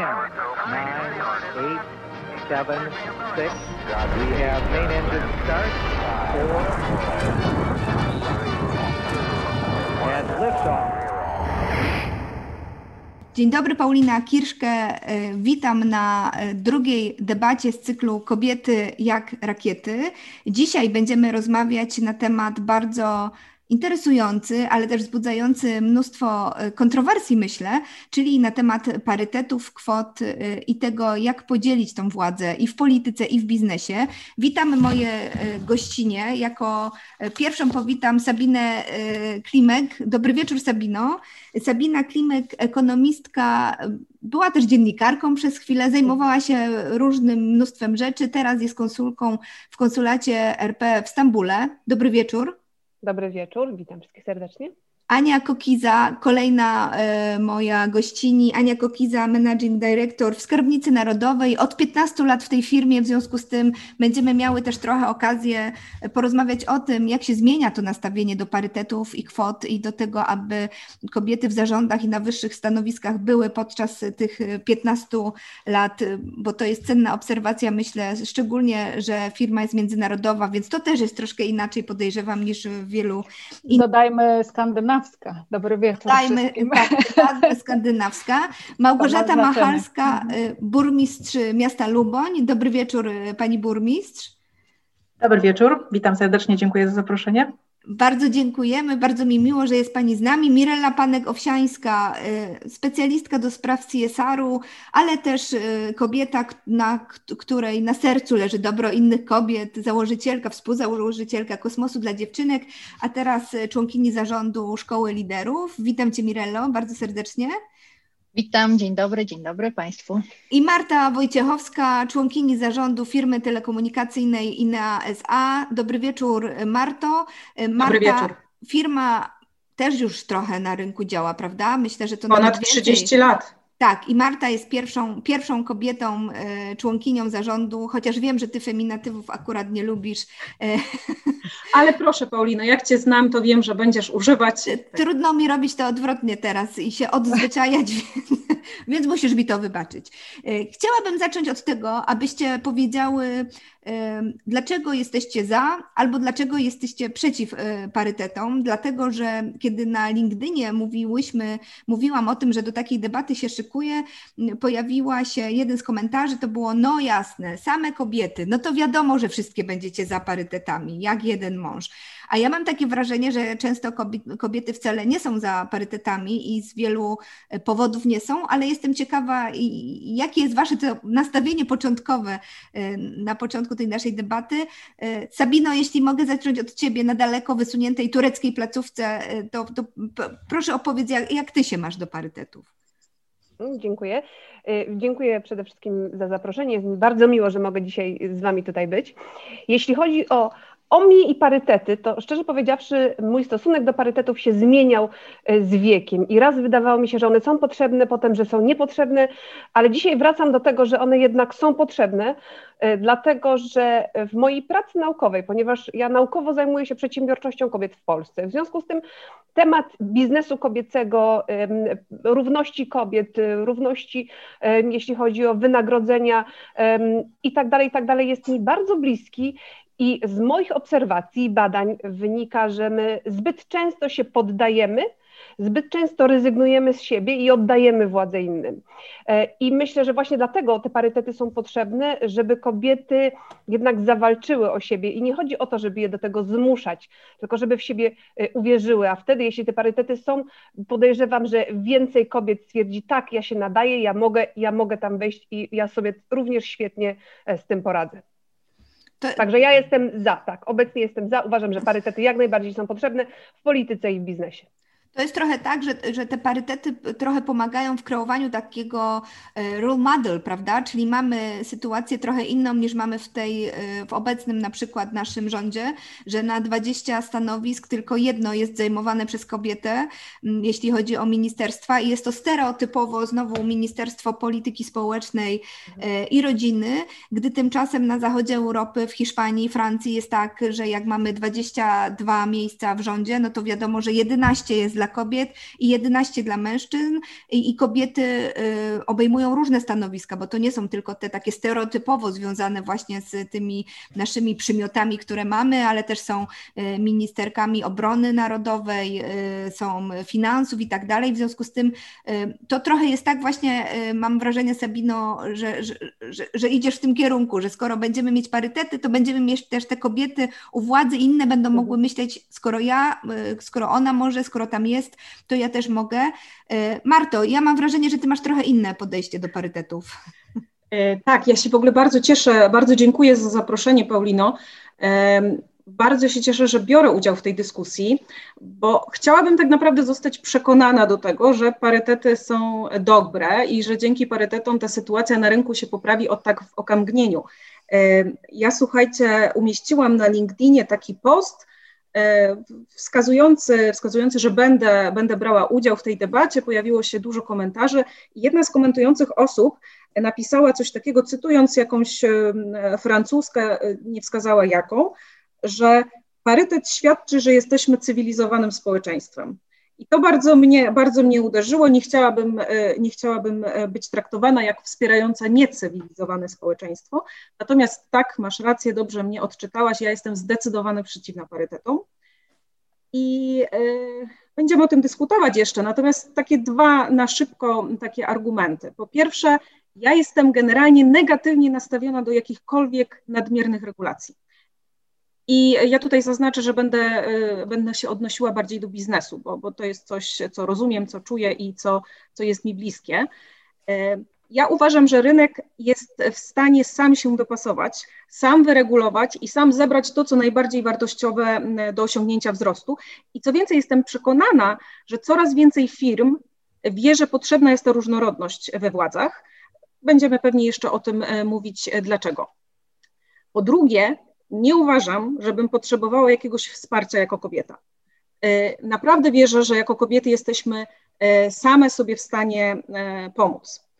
We have main engine start. Four. And liftoff. Dzień dobry, Paulina Kirszke. Witam na drugiej debacie z cyklu Kobiety jak rakiety. Dzisiaj będziemy rozmawiać na temat bardzo interesujący, ale też wzbudzający mnóstwo e, kontrowersji, myślę, czyli na temat parytetów, kwot e, i tego, jak podzielić tą władzę i w polityce, i w biznesie. Witam moje e, gościnie. Jako pierwszą powitam Sabinę Klimek. Dobry wieczór, Sabino. Sabina Klimek, ekonomistka, była też dziennikarką przez chwilę, zajmowała się różnym mnóstwem rzeczy. Teraz jest konsulką w konsulacie RP w Stambule. Dobry wieczór. Dobry wieczór, witam wszystkich serdecznie. Ania Kokiza, kolejna e, moja gościni, Ania Kokiza, Managing Director w Skarbnicy Narodowej. Od 15 lat w tej firmie, w związku z tym będziemy miały też trochę okazję porozmawiać o tym, jak się zmienia to nastawienie do parytetów i kwot i do tego, aby kobiety w zarządach i na wyższych stanowiskach były podczas tych 15 lat, bo to jest cenna obserwacja, myślę, szczególnie, że firma jest międzynarodowa, więc to też jest troszkę inaczej, podejrzewam, niż w wielu innych. Dodajmy Skandynawii skandynawska. Dobry wieczór. Dajmy, tak, skandynawska. Małgorzata Machalska, y, burmistrz miasta Luboń. Dobry wieczór, y, pani burmistrz. Dobry wieczór, witam serdecznie, dziękuję za zaproszenie. Bardzo dziękujemy, bardzo mi miło, że jest Pani z nami. Mirella Panek-Owsiańska, y, specjalistka do spraw CSR-u, ale też y, kobieta, na której na sercu leży dobro innych kobiet, założycielka, współzałożycielka Kosmosu dla Dziewczynek, a teraz członkini zarządu Szkoły Liderów. Witam Cię Mirello, bardzo serdecznie. Witam, dzień dobry, dzień dobry Państwu. I Marta Wojciechowska, członkini zarządu firmy telekomunikacyjnej INEA SA. Dobry wieczór Marto. Marta, Dobry wieczór. Firma też już trochę na rynku działa, prawda? Myślę, że to Ponad 30 lat. Tak, i Marta jest pierwszą, pierwszą kobietą, e, członkinią zarządu, chociaż wiem, że ty feminatywów akurat nie lubisz. E, Ale proszę, Paulino, jak cię znam, to wiem, że będziesz używać. E, trudno mi robić to odwrotnie teraz i się odzwyczajać, więc, musisz mi to wybaczyć. Chciałabym zacząć od tego, abyście powiedziały, Dlaczego jesteście za, albo dlaczego jesteście przeciw e, parytetom? Dlatego, że kiedy na LinkedInie mówiłyśmy, mówiłam o tym, że do takiej debaty się szykuję, pojawiła się jeden z komentarzy, to było no jasne, same kobiety, no to wiadomo, że wszystkie będziecie za parytetami, jak jeden mąż. A ja mam takie wrażenie, że często kobiety wcale nie są za parytetami i z wielu e, powodów nie są, ale jestem ciekawa, jakie jest Wasze nastawienie początkowe e, na początku tej naszej debaty. E, Sabino, jeśli mogę zacząć od Ciebie na daleko wysuniętej tureckiej placówce, to, to proszę opowiedz, jak, jak Ty się masz do parytetów. Mm, dziękuję. Dziękuję przede wszystkim za zaproszenie. Jest mi bardzo miło, że mogę dzisiaj z Wami tutaj być. Jeśli chodzi o o mnie i parytety, to szczerze powiedziawszy, mój stosunek do parytetów się zmieniał e, z wiekiem. I raz wydawało mi się, że one są potrzebne, potem, że są niepotrzebne, ale dzisiaj wracam do tego, że one jednak są potrzebne, e, dlatego że w mojej pracy naukowej, ponieważ ja naukowo zajmuję się przedsiębiorczością kobiet w Polsce, w związku z tym temat biznesu kobiecego, równości kobiet, równości, jeśli chodzi o wynagrodzenia i tak dalej, i tak dalej, jest mi bardzo bliski i z moich obserwacji i badań wynika, że my zbyt często się poddajemy, zbyt często rezygnujemy z siebie i oddajemy władzę innym. E, I myślę, że właśnie dlatego te parytety są potrzebne, żeby kobiety jednak zawalczyły o siebie. I nie chodzi o to, żeby je do tego zmuszać, tylko żeby w siebie e, uwierzyły. A wtedy, jeśli te parytety są, podejrzewam, że więcej kobiet stwierdzi, tak, ja się nadaję, ja mogę, ja mogę tam wejść i ja sobie również świetnie e, z tym poradzę. To... Także ja jestem za, tak, obecnie jestem za. Uważam, że parytety jak najbardziej są potrzebne w polityce i w biznesie. To jest trochę tak, że, że te parytety trochę pomagają w kreowaniu takiego e, role model, prawda? Czyli mamy sytuację trochę inną niż mamy w tej, e, w obecnym na przykład naszym rządzie, że na 20 stanowisk tylko jedno jest zajmowane przez kobietę, jeśli chodzi o ministerstwa i jest to stereotypowo znowu Ministerstwo Polityki Społecznej e, i Rodziny, gdy tymczasem na zachodzie Europy, w Hiszpanii, Francji jest tak, że jak mamy 22 miejsca w rządzie, no to wiadomo, że 11 jest dla kobiet i 11 dla mężczyzn i, i kobiety y, obejmują różne stanowiska, bo to nie są tylko te takie stereotypowo związane właśnie z tymi naszymi przymiotami, które mamy, ale też są y, ministerkami obrony narodowej, y, są finansów i tak dalej. W związku z tym to trochę jest tak właśnie, mam wrażenie Sabino, że, że, że, że idziesz w tym kierunku, że skoro będziemy mieć parytety, to będziemy mieć też te kobiety u władzy, inne będą mhm. mogły myśleć, skoro ja, skoro ona może, skoro tam jest, to ja też mogę. Marto, ja mam wrażenie, że ty masz trochę inne podejście do parytetów. E, tak, ja się w ogóle bardzo cieszę, bardzo dziękuję za zaproszenie, Paulino. Bardzo się cieszę, że biorę udział w tej dyskusji, bo chciałabym tak naprawdę zostać przekonana do tego, że parytety są dobre i że dzięki parytetom ta sytuacja na rynku się poprawi od tak w okamgnieniu. Ja słuchajcie, umieściłam na LinkedInie taki post, E, wskazujący, wskazujący że będę, będę brała udział w tej debacie. Pojawiło się dużo komentarzy. Jedna z komentujących osób napisała coś takiego, cytując jakąś e, francuskę, e, nie wskazała jaką, że parytet świadczy, że jesteśmy cywilizowanym społeczeństwem. I to bardzo mnie, bardzo mnie uderzyło. Nie chciałabym, e, nie chciałabym e, być traktowana jako wspierająca niecywilizowane społeczeństwo. Natomiast tak, masz rację, dobrze mnie odczytałaś. Ja jestem zdecydowanie przeciwna parytetom. I y, będziemy o tym dyskutować jeszcze. Natomiast takie dwa na szybko takie argumenty. Po pierwsze, ja jestem generalnie negatywnie nastawiona do jakichkolwiek nadmiernych regulacji. I ja tutaj zaznaczę, że będę, y, będę się odnosiła bardziej do biznesu, bo, bo to jest coś, co rozumiem, co czuję i co, co jest mi bliskie. Y, ja uważam, że rynek jest w stanie sam się dopasować, sam wyregulować i sam zebrać to, co najbardziej wartościowe y, do osiągnięcia wzrostu. I co więcej, jestem przekonana, że coraz więcej firm wie, że potrzebna jest ta różnorodność we władzach. Będziemy pewnie jeszcze o tym mówić, dlaczego. Po drugie, nie uważam, żebym potrzebowała jakiegoś wsparcia jako kobieta. E, naprawdę wierzę, że jako kobiety jesteśmy e, same sobie w stanie e, pomóc.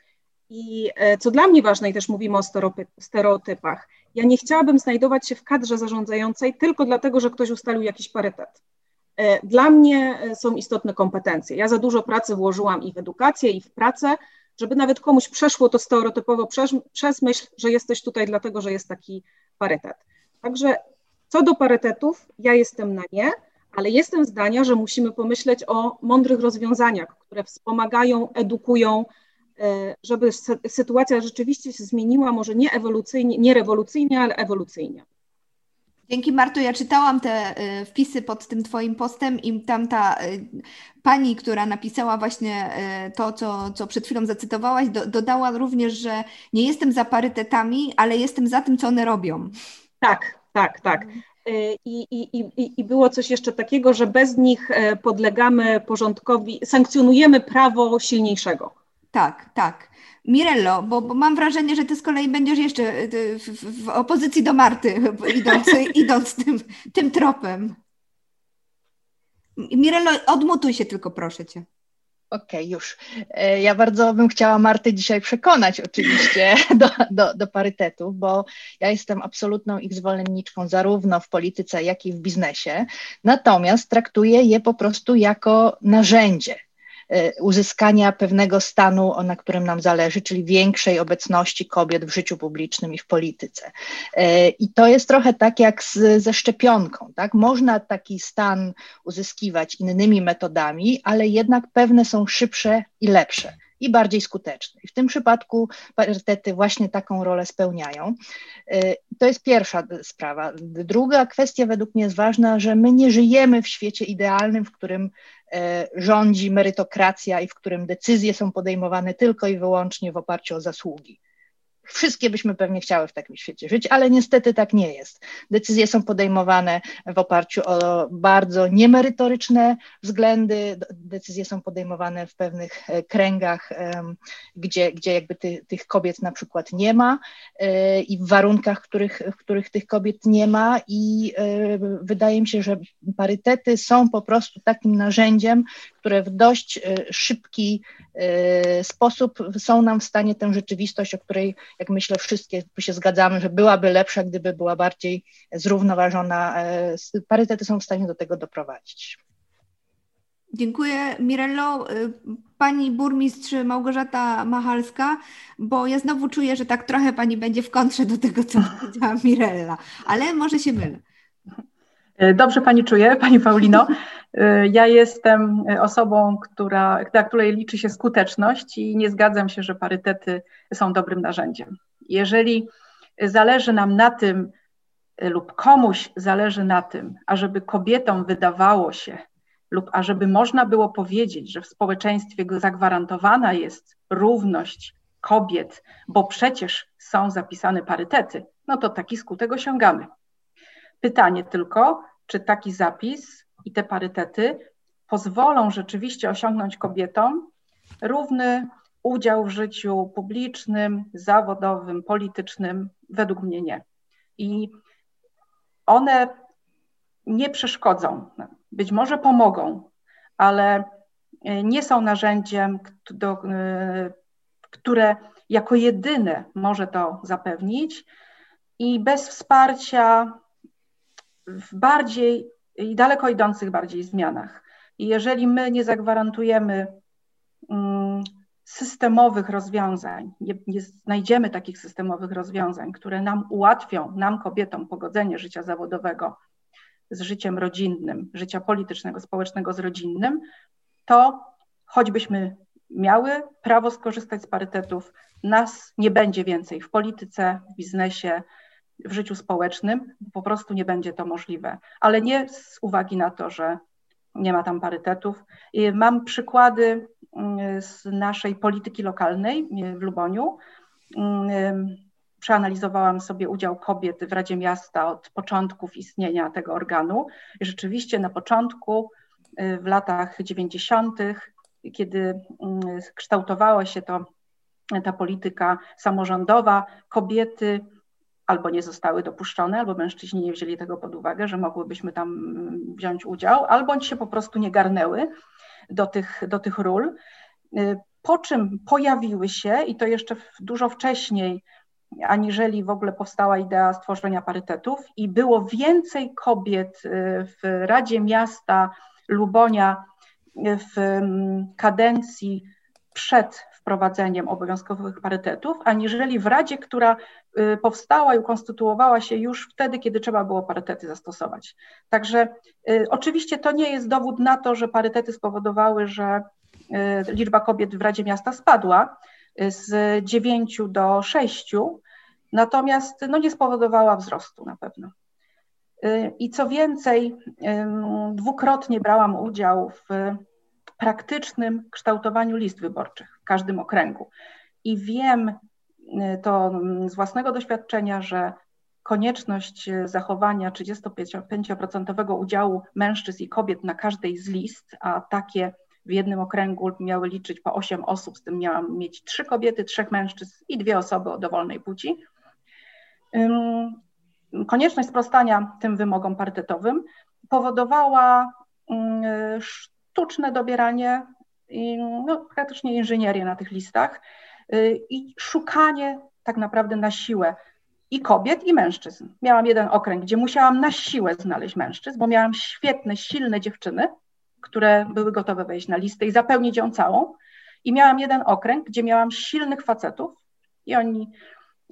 I co dla mnie ważne, i też mówimy o stereotypach, ja nie chciałabym znajdować się w kadrze zarządzającej tylko dlatego, że ktoś ustalił jakiś parytet. Dla mnie są istotne kompetencje. Ja za dużo pracy włożyłam i w edukację, i w pracę, żeby nawet komuś przeszło to stereotypowo przez, przez myśl, że jesteś tutaj dlatego, że jest taki parytet. Także co do parytetów, ja jestem na nie, ale jestem zdania, że musimy pomyśleć o mądrych rozwiązaniach, które wspomagają, edukują, e, żeby sytuacja rzeczywiście się zmieniła, może nie ewolucyjnie, nie rewolucyjnie, ale ewolucyjnie. Dzięki Marto, ja czytałam te e, wpisy pod tym Twoim postem i tam ta e, pani, która napisała właśnie to, co, co przed chwilą zacytowałaś, do, dodała również, że nie jestem za parytetami, ale jestem za tym, co one robią. Tak, tak, tak. Mhm. Y, I, i, i, I było coś jeszcze takiego, że bez nich e, podlegamy porządkowi, sankcjonujemy prawo silniejszego. Tak, tak. Mirello, bo, bo, mam wrażenie, że ty z kolei będziesz jeszcze e, w, w opozycji do Marty, idąc, idąc tym, tym tropem. Mirello, odmutuj się tylko, proszę cię. Okej, okay, już. E, ja bardzo bym chciała Martę dzisiaj przekonać oczywiście do, do, do parytetów, bo ja jestem absolutną ich zwolenniczką zarówno w polityce, jak i w biznesie. Natomiast traktuję je po prostu jako narzędzie uzyskania pewnego stanu, na którym nam zależy, czyli większej obecności kobiet w życiu publicznym i w polityce. E, I to jest trochę tak jak z, ze szczepionką. Tak? Można taki stan uzyskiwać innymi metodami, ale jednak pewne są szybsze i lepsze i bardziej skuteczne. I w tym przypadku parytety właśnie taką rolę spełniają. E, to jest pierwsza sprawa. Druga kwestia według mnie jest ważna, że my nie żyjemy w świecie idealnym, w którym E, rządzi merytokracja i w którym decyzje są podejmowane tylko i wyłącznie w oparciu o zasługi. Wszystkie byśmy pewnie chciały w takim świecie żyć, ale niestety tak nie jest. Decyzje są podejmowane w oparciu o bardzo niemerytoryczne względy, decyzje są podejmowane w pewnych e, kręgach, gdzie, gdzie jakby ty, tych kobiet na przykład nie ma e, i w warunkach, których, w których tych kobiet nie ma i e, wydaje mi się, że parytety są po prostu takim narzędziem, które w dość szybki sposób są nam w stanie tę rzeczywistość, o której jak myślę, wszystkie się zgadzamy, że byłaby lepsza, gdyby była bardziej zrównoważona. E, parytety są w stanie do tego doprowadzić. Dziękuję Mirello. Y, pani burmistrz Małgorzata Machalska, bo ja znowu czuję, że tak trochę pani będzie w kontrze do tego, co powiedziała Mirella, ale może się mylę. E, dobrze pani czuje, pani Paulino. E, ja jestem osobą, która, dla której liczy się skuteczność i nie zgadzam się, że parytety są dobrym narzędziem. Jeżeli zależy nam na tym, lub komuś zależy na tym, ażeby kobietom wydawało się, lub ażeby można było powiedzieć, że w społeczeństwie zagwarantowana jest równość kobiet, bo przecież są zapisane parytety, no to taki skutek osiągamy. Pytanie tylko, czy taki zapis i te parytety pozwolą rzeczywiście osiągnąć kobietom równy udział w życiu publicznym, zawodowym, politycznym? Według mnie nie. I one nie przeszkodzą, być może pomogą, ale e, nie są narzędziem, e, które jako jedyne może to zapewnić i bez wsparcia w bardziej i daleko idących bardziej zmianach. I jeżeli my nie zagwarantujemy mm, systemowych rozwiązań, nie, nie, znajdziemy takich systemowych rozwiązań, które nam ułatwią, nam kobietom, pogodzenie życia zawodowego z życiem rodzinnym, życia politycznego, społecznego z rodzinnym, to choćbyśmy miały prawo skorzystać z parytetów, nas nie będzie więcej w polityce, w biznesie, w życiu społecznym, po prostu nie będzie to możliwe. Ale nie z uwagi na to, że nie ma tam parytetów. Mam przykłady mm, z naszej polityki lokalnej w Luboniu. Mm, przeanalizowałam sobie udział kobiet w Radzie Miasta od początków istnienia tego organu. Rzeczywiście na początku, y, w latach 90., kiedy mm, kształtowała się to, ta polityka samorządowa, kobiety albo nie zostały dopuszczone, albo mężczyźni nie wzięli tego pod uwagę, że mogłybyśmy tam wziąć udział, albo się po prostu nie garnęły do tych, do tych ról. Y, po czym pojawiły się, i to jeszcze dużo wcześniej, aniżeli w ogóle powstała idea stworzenia parytetów, i było więcej kobiet y, w Radzie Miasta Lubonia y, w mm, kadencji przed wprowadzeniem obowiązkowych parytetów, aniżeli w Radzie, która y, powstała i ukonstytuowała się już wtedy, kiedy trzeba było parytety zastosować. Także y, oczywiście to nie jest dowód na to, że parytety spowodowały, że y, liczba kobiet w Radzie Miasta spadła z 9 do 6, natomiast no, nie spowodowała wzrostu na pewno. I co więcej, dwukrotnie brałam udział w praktycznym kształtowaniu list wyborczych w każdym okręgu. I wiem y, to z własnego doświadczenia, że konieczność zachowania 35% udziału mężczyzn i kobiet na każdej z list, a takie w jednym okręgu miały liczyć po 8 osób, z tym miałam mieć 3 kobiety, 3 mężczyzn i dwie osoby o dowolnej płci. Konieczność sprostania tym wymogom parytetowym powodowała sztuczne dobieranie no, praktycznie inżynierię na tych listach y, i szukanie tak naprawdę na siłę i kobiet, i mężczyzn. Miałam jeden okręg, gdzie musiałam na siłę znaleźć mężczyzn, bo miałam świetne, silne dziewczyny, które były gotowe wejść na listę i zapełnić ją całą. I miałam jeden okręg, gdzie miałam silnych facetów i oni,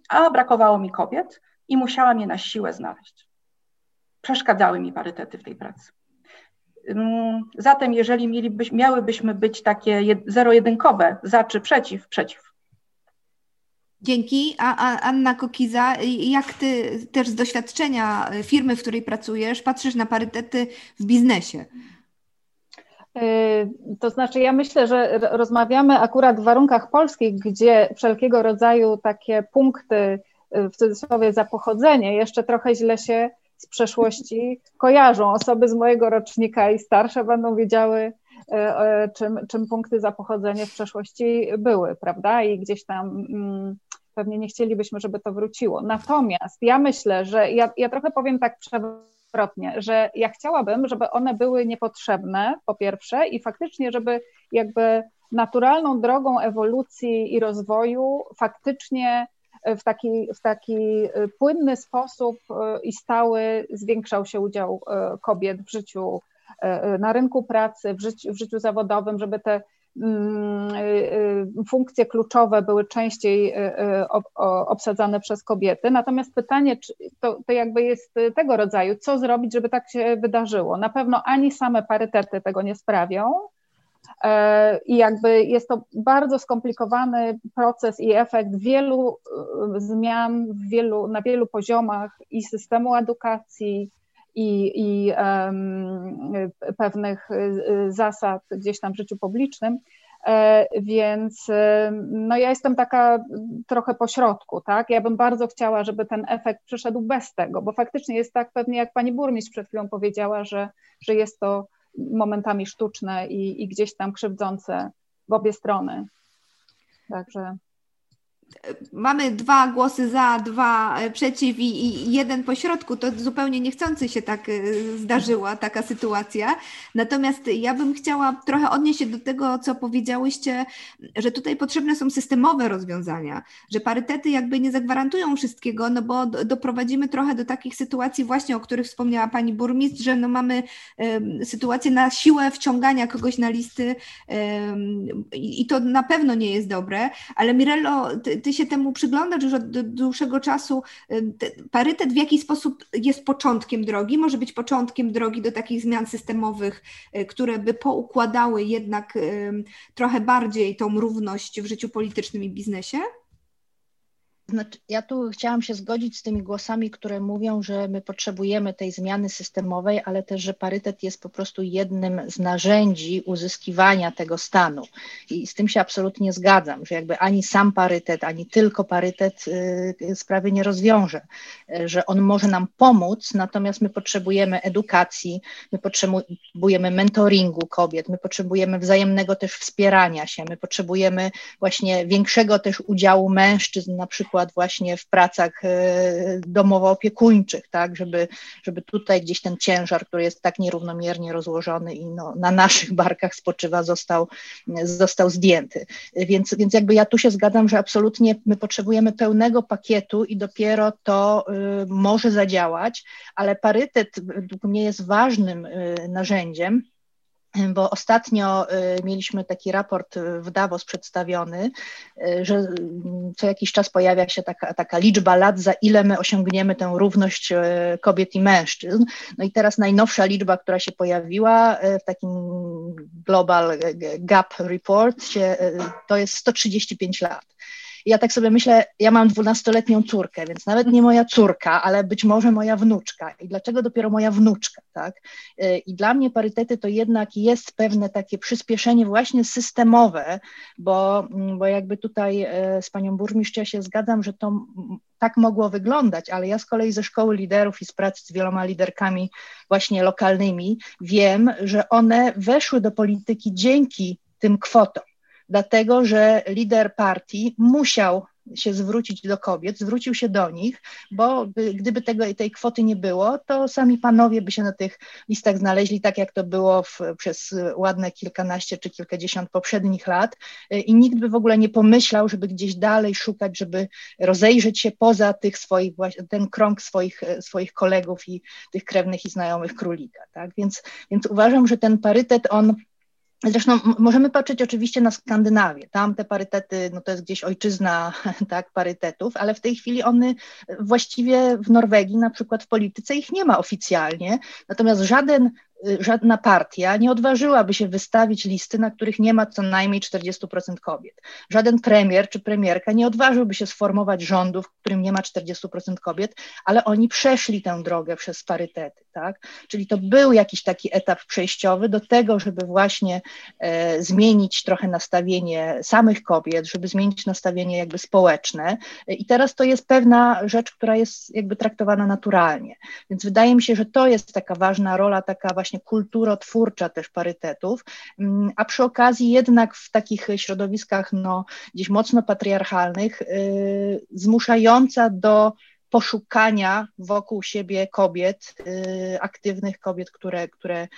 a brakowało mi kobiet i musiałam je na siłę znaleźć. Przeszkadzały mi parytety w tej pracy. Zatem, jeżeli mielibyś, miałybyśmy być takie zero-jedynkowe, za czy przeciw, przeciw. Dzięki. A, a Anna Kokiza, jak ty też z doświadczenia firmy, w której pracujesz, patrzysz na parytety w biznesie? Y, to znaczy, ja myślę, że rozmawiamy akurat w warunkach polskich, gdzie wszelkiego rodzaju takie punkty, y, w cudzysłowie za pochodzenie, jeszcze trochę źle się z przeszłości kojarzą. Osoby z mojego rocznika i starsze będą wiedziały, e, e, czym, czym punkty za pochodzenie w przeszłości były, prawda? I gdzieś tam mm, pewnie nie chcielibyśmy, żeby to wróciło. Natomiast ja myślę, że ja, ja trochę powiem tak przewrotnie, że ja chciałabym, żeby one były niepotrzebne, po pierwsze, i faktycznie, żeby jakby naturalną drogą ewolucji i rozwoju faktycznie w taki, w taki y, płynny sposób y, i stały zwiększał się udział kobiet w życiu na rynku pracy, w życiu, w życiu zawodowym, żeby te mm, funkcje kluczowe były częściej obsadzane przez kobiety. Natomiast pytanie, to, to jakby jest tego rodzaju, co zrobić, żeby tak się wydarzyło? Na pewno ani same parytety tego nie sprawią, E, I jakby jest to bardzo skomplikowany proces i efekt wielu e, zmian wielu, na wielu poziomach i systemu edukacji, i, i um, pewnych e, zasad gdzieś tam w życiu publicznym. Więc no ja jestem taka trochę po środku, tak? Ja bym bardzo chciała, żeby ten efekt przyszedł bez tego, bo faktycznie jest tak pewnie, jak pani burmistrz przed chwilą powiedziała, że, że jest to momentami sztuczne i, i gdzieś tam krzywdzące w obie strony. Także mamy dwa głosy za, dwa e, przeciw i, jeden pośrodku, to zupełnie niechcący się tak e, zdarzyła taka sytuacja. Natomiast ja bym chciała trochę odnieść się do tego, co powiedziałyście, że tutaj potrzebne są systemowe rozwiązania, że parytety jakby nie zagwarantują wszystkiego, no bo doprowadzimy trochę do takich sytuacji właśnie, o których wspomniała pani burmistrz, że no mamy sytuację na siłę wciągania kogoś na listy i to na pewno nie jest dobre, ale Mirello, ty się temu przyglądasz już od dłuższego czasu. Parytet w jaki sposób jest początkiem drogi? Może być początkiem drogi do takich zmian systemowych, y, które by poukładały jednak trochę bardziej tą równość w życiu politycznym i biznesie? Znaczy, ja tu chciałam się zgodzić z tymi głosami, które mówią, że my potrzebujemy tej zmiany systemowej, ale też, że parytet jest po prostu jednym z narzędzi uzyskiwania tego stanu. I z tym się absolutnie zgadzam, że jakby ani sam parytet, ani tylko parytet y, sprawy nie rozwiąże, że on może nam pomóc, natomiast my potrzebujemy edukacji, my potrzebujemy mentoringu kobiet, my potrzebujemy wzajemnego też wspierania się, my potrzebujemy właśnie większego też udziału mężczyzn na przykład przykład właśnie w pracach e, domowo-opiekuńczych, tak, żeby, żeby tutaj gdzieś ten ciężar, który jest tak nierównomiernie rozłożony i no, na naszych barkach spoczywa, został, został zdjęty. Więc, więc jakby ja tu się zgadzam, że absolutnie my potrzebujemy pełnego pakietu i dopiero to y, może zadziałać, ale parytet według mnie jest ważnym y, narzędziem, bo ostatnio y, mieliśmy taki raport y, w Davos przedstawiony, y, że co jakiś czas pojawia się taka, taka liczba lat, za ile my osiągniemy tę równość kobiet i mężczyzn. No i teraz najnowsza liczba, która się pojawiła w takim Global Gap Report, to jest 135 lat ja tak sobie myślę, ja mam dwunastoletnią córkę, więc nawet nie moja córka, ale być może moja wnuczka. I dlaczego dopiero moja wnuczka, tak? Y, I dla mnie parytety to jednak jest pewne takie przyspieszenie właśnie systemowe, bo, bo jakby tutaj y, z panią burmistrz ja się zgadzam, że to tak mogło wyglądać, ale ja z kolei ze szkoły liderów i z pracy z wieloma liderkami właśnie lokalnymi wiem, że one weszły do polityki dzięki tym kwotom dlatego że lider partii musiał się zwrócić do kobiet, zwrócił się do nich, bo gdyby tego, tej kwoty nie było, to sami panowie by się na tych listach znaleźli, tak jak to było w, przez ładne kilkanaście czy kilkadziesiąt poprzednich lat i nikt by w ogóle nie pomyślał, żeby gdzieś dalej szukać, żeby rozejrzeć się poza tych swoich, ten krąg swoich, swoich kolegów i tych krewnych i znajomych królika, tak? Więc, więc uważam, że ten parytet, on Zresztą możemy patrzeć oczywiście na Skandynawię. Tam te parytety, no to jest gdzieś ojczyzna tak, parytetów, ale w tej chwili one właściwie w Norwegii, na przykład w polityce, ich nie ma oficjalnie. Natomiast żaden żadna partia nie odważyłaby się wystawić listy, na których nie ma co najmniej 40% kobiet. Żaden premier czy premierka nie odważyłby się sformować rządu, w którym nie ma 40% kobiet, ale oni przeszli tę drogę przez parytety. Tak? Czyli to był jakiś taki etap przejściowy do tego, żeby właśnie e, zmienić trochę nastawienie samych kobiet, żeby zmienić nastawienie jakby społeczne. I teraz to jest pewna rzecz, która jest jakby traktowana naturalnie. Więc wydaje mi się, że to jest taka ważna rola, taka właśnie właśnie kulturotwórcza też parytetów, mm, a przy okazji jednak w takich środowiskach no, gdzieś mocno patriarchalnych, y, zmuszająca do poszukania wokół siebie kobiet, y, aktywnych kobiet, które, które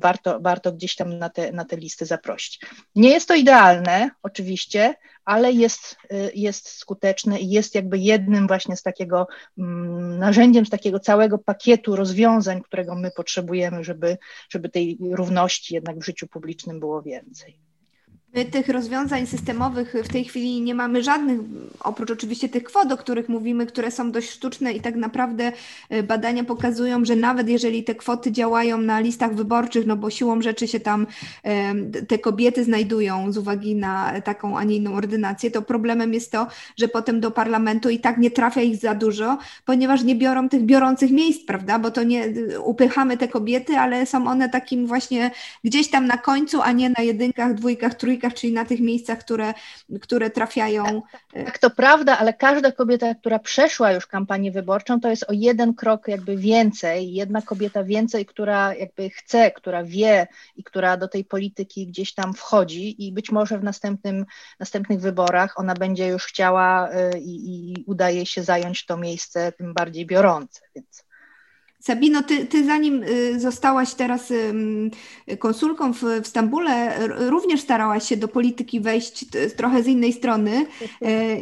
warto, warto gdzieś tam na te, na te listy zaprosić. Nie jest to idealne, oczywiście, ale jest, y, jest skuteczne i jest jakby jednym właśnie z takiego narzędziem, z takiego całego pakietu rozwiązań, którego my potrzebujemy, żeby, żeby tej równości jednak w życiu publicznym było więcej. My tych rozwiązań systemowych w tej chwili nie mamy żadnych, oprócz oczywiście tych kwot, o których mówimy, które są dość sztuczne i tak naprawdę e, badania pokazują, że nawet jeżeli te kwoty działają na listach wyborczych, no bo siłą rzeczy się tam te kobiety znajdują z uwagi na taką, a nie inną ordynację, to problemem jest to, że potem do parlamentu i tak nie trafia ich za dużo, ponieważ nie biorą tych biorących miejsc, prawda, bo to nie upychamy te kobiety, ale są one takim właśnie gdzieś tam na końcu, a nie na jedynkach, dwójkach, trójkach, czyli na tych miejscach, które, które trafiają. Tak, tak, to prawda, ale każda kobieta, która przeszła już kampanię wyborczą, to jest o jeden krok jakby więcej, jedna kobieta więcej, która jakby chce, która wie i która do tej polityki gdzieś tam wchodzi i być może w następnym, następnych wyborach ona będzie już chciała y, i, i udaje się zająć to miejsce tym bardziej biorące. Więc. Sabino, ty, ty zanim y, zostałaś teraz konsulką w, w Stambule, również starałaś się do polityki wejść trochę z innej strony. E,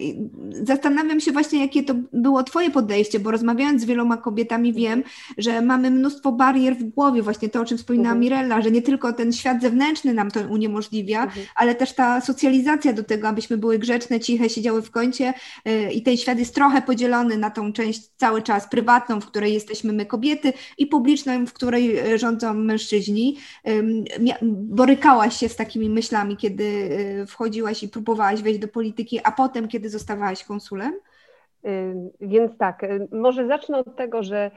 zastanawiam się właśnie, jakie to było Twoje podejście, bo rozmawiając z wieloma kobietami wiem, że mamy mnóstwo barier w głowie, właśnie to, o czym wspominała mhm. Mirella, że nie tylko ten świat zewnętrzny nam to uniemożliwia, mhm. ale też ta socjalizacja do tego, abyśmy były grzeczne, ciche, siedziały w kącie e, i ten świat jest trochę podzielony na tą część cały czas prywatną, w której jesteśmy my kobiety, kobiety i publiczną, w której e, rządzą mężczyźni. Borykałaś się z takimi myślami, kiedy e, wchodziłaś i próbowałaś wejść do polityki, a potem, kiedy zostawałaś konsulem? Więc tak, może zacznę od tego, że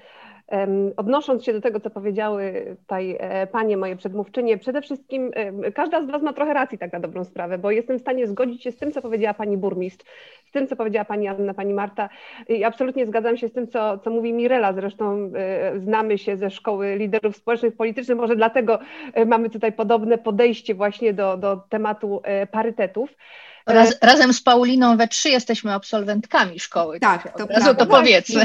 Odnosząc się do tego, co powiedziały tutaj e, panie, moje przedmówczynie, przede wszystkim każda z Was ma trochę racji tak na dobrą sprawę, bo jestem w stanie zgodzić się z tym, co powiedziała pani burmistrz, z tym, co powiedziała pani Anna, pani Marta i absolutnie zgadzam się z tym, co, co mówi Mirela, zresztą e, znamy się ze Szkoły Liderów Społecznych Politycznych, może dlatego e, mamy tutaj podobne podejście właśnie do, do tematu parytetów. Raz, razem z Pauliną we trzy jesteśmy absolwentkami szkoły. Tak, to, razu to powiedzmy.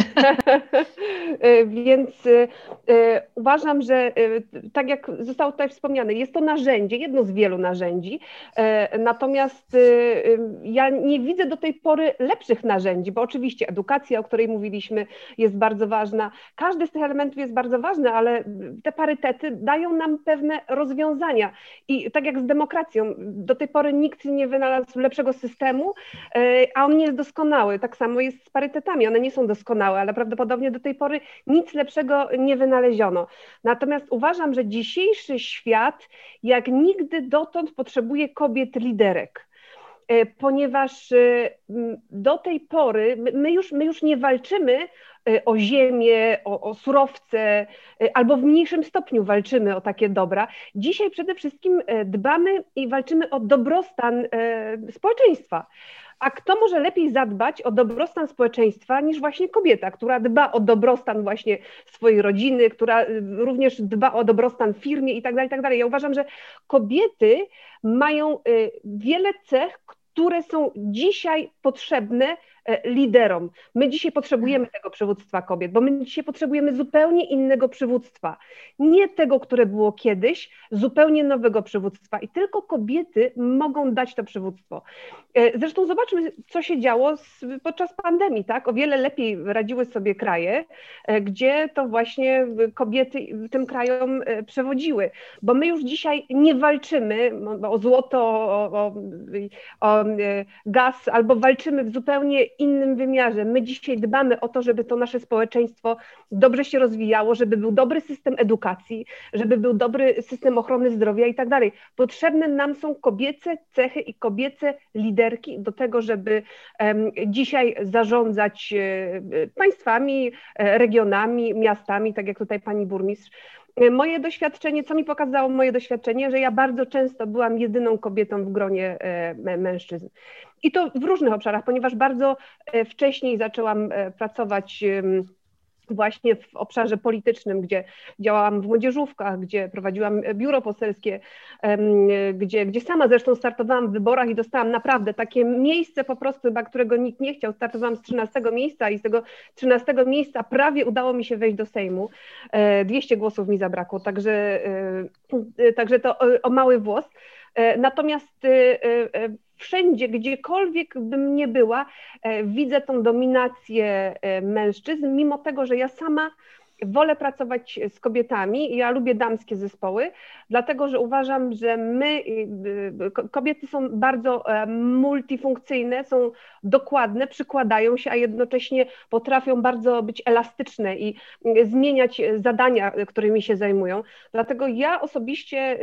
Y, więc y, y, uważam, że tak jak zostało tutaj wspomniane, jest to narzędzie, jedno z wielu narzędzi, natomiast ja nie widzę do tej pory lepszych narzędzi, bo oczywiście edukacja, o której mówiliśmy, jest bardzo ważna. Każdy z tych elementów jest bardzo ważny, ale te parytety dają nam pewne rozwiązania. I tak jak z demokracją, do tej pory nikt nie wynalazł lepszego systemu, e, a on nie jest doskonały. Tak samo jest z parytetami, one nie są doskonałe, ale prawdopodobnie do tej pory nic lepszego nie wynaleziono. Natomiast uważam, że dzisiejszy świat jak nigdy dotąd potrzebuje kobiet liderek ponieważ e, do tej pory my już, my już nie walczymy Y, o ziemię, o, o surowce, albo w mniejszym stopniu walczymy o takie dobra. Dzisiaj przede wszystkim dbamy i walczymy o dobrostan społeczeństwa. A kto może lepiej zadbać o dobrostan społeczeństwa niż właśnie kobieta, która dba o dobrostan właśnie swojej rodziny, która również dba o dobrostan firmie i tak dalej, tak dalej. Ja uważam, że kobiety mają wiele cech, które są dzisiaj potrzebne liderom. My dzisiaj potrzebujemy tego przywództwa kobiet, bo my dzisiaj potrzebujemy zupełnie innego przywództwa. Nie tego, które było kiedyś, zupełnie nowego przywództwa. I tylko kobiety mogą dać to przywództwo. E, zresztą zobaczmy, co się działo podczas pandemii, tak? O wiele lepiej radziły sobie kraje, e, gdzie to właśnie kobiety tym krajom przewodziły. Bo my już dzisiaj nie walczymy o złoto, o, o, o gaz, albo walczymy w zupełnie innym wymiarze. My dzisiaj dbamy o to, żeby to nasze społeczeństwo dobrze się rozwijało, żeby był dobry system edukacji, żeby był dobry system ochrony zdrowia i tak dalej. Potrzebne nam są kobiece cechy i kobiece liderki do tego, żeby um, dzisiaj zarządzać e, państwami, e, regionami, miastami, tak jak tutaj pani burmistrz. E, moje doświadczenie, co mi pokazało moje doświadczenie, że ja bardzo często byłam jedyną kobietą w gronie mężczyzn. I to w różnych obszarach, ponieważ bardzo e, wcześniej zaczęłam e, pracować właśnie w obszarze politycznym, gdzie działałam w młodzieżówkach, gdzie prowadziłam biuro poselskie, gdzie, gdzie sama zresztą startowałam w wyborach i dostałam naprawdę takie miejsce po prostu, chyba którego nikt nie chciał. Startowałam z 13 miejsca i z tego 13 miejsca prawie udało mi się wejść do Sejmu. 200 e, głosów mi zabrakło, także, e, także to o, o mały włos. E, natomiast wszędzie, gdziekolwiek bym nie była, e, widzę tą dominację e, mężczyzn, mimo tego, że ja sama wolę pracować z kobietami. Ja lubię damskie zespoły, dlatego że uważam, że my, kobiety są bardzo e, multifunkcyjne, są dokładne, przykładają się, a jednocześnie potrafią bardzo być elastyczne i zmieniać zadania, którymi się zajmują. Dlatego ja osobiście,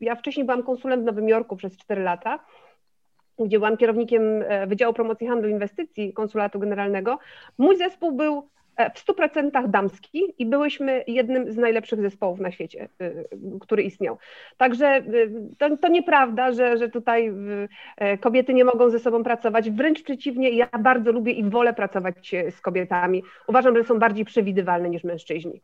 ja wcześniej byłam konsulent w Nowym Jorku przez 4 lata gdzie byłam kierownikiem e, Wydziału Promocji Handlu i Inwestycji Konsulatu Generalnego, mój zespół był e, w 100% damski i byłyśmy jednym z najlepszych zespołów na świecie, e, który istniał. Także to, to nieprawda, że, że tutaj kobiety nie mogą ze sobą pracować. Wręcz przeciwnie, ja bardzo lubię i wolę pracować z kobietami. Uważam, że są bardziej przewidywalne niż mężczyźni.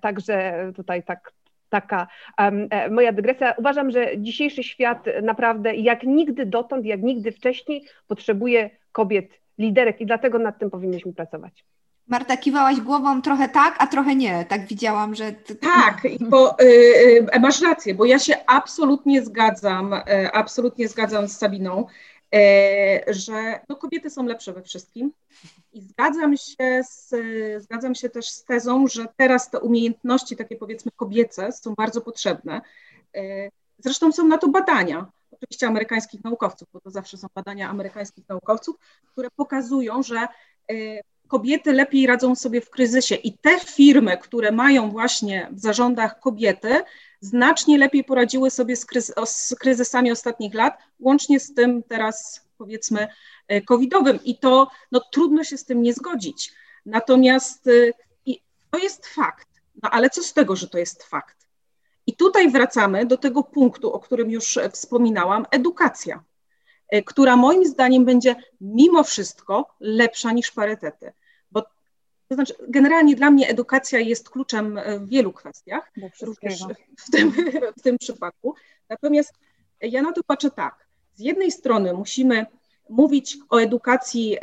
Także tutaj tak, taka um, moja dygresja. Uważam, że dzisiejszy świat naprawdę jak nigdy dotąd, jak nigdy wcześniej potrzebuje kobiet, liderek i dlatego nad tym powinniśmy pracować. Marta, kiwałaś głową trochę tak, a trochę nie. Tak widziałam, że. Tak, bo y, y, masz rację, bo ja się absolutnie zgadzam, y, absolutnie zgadzam z Sabiną, y, że no, kobiety są lepsze we wszystkim. I zgadzam się, z, zgadzam się też z tezą, że teraz te umiejętności, takie powiedzmy kobiece, są bardzo potrzebne. E, zresztą są na to badania, oczywiście amerykańskich naukowców, bo to zawsze są badania amerykańskich naukowców, które pokazują, że e, kobiety lepiej radzą sobie w kryzysie i te firmy, które mają właśnie w zarządach kobiety, znacznie lepiej poradziły sobie z, z kryzysami ostatnich lat, łącznie z tym teraz powiedzmy E, covidowym i to no, trudno się z tym nie zgodzić. Natomiast e, to jest fakt. No ale co z tego, że to jest fakt? I tutaj wracamy do tego punktu, o którym już wspominałam, edukacja, e, która moim zdaniem będzie mimo wszystko lepsza niż parytety. To znaczy, generalnie dla mnie edukacja jest kluczem w wielu kwestiach, również w tym, w tym przypadku. Natomiast ja na to patrzę tak. Z jednej strony musimy mówić o edukacji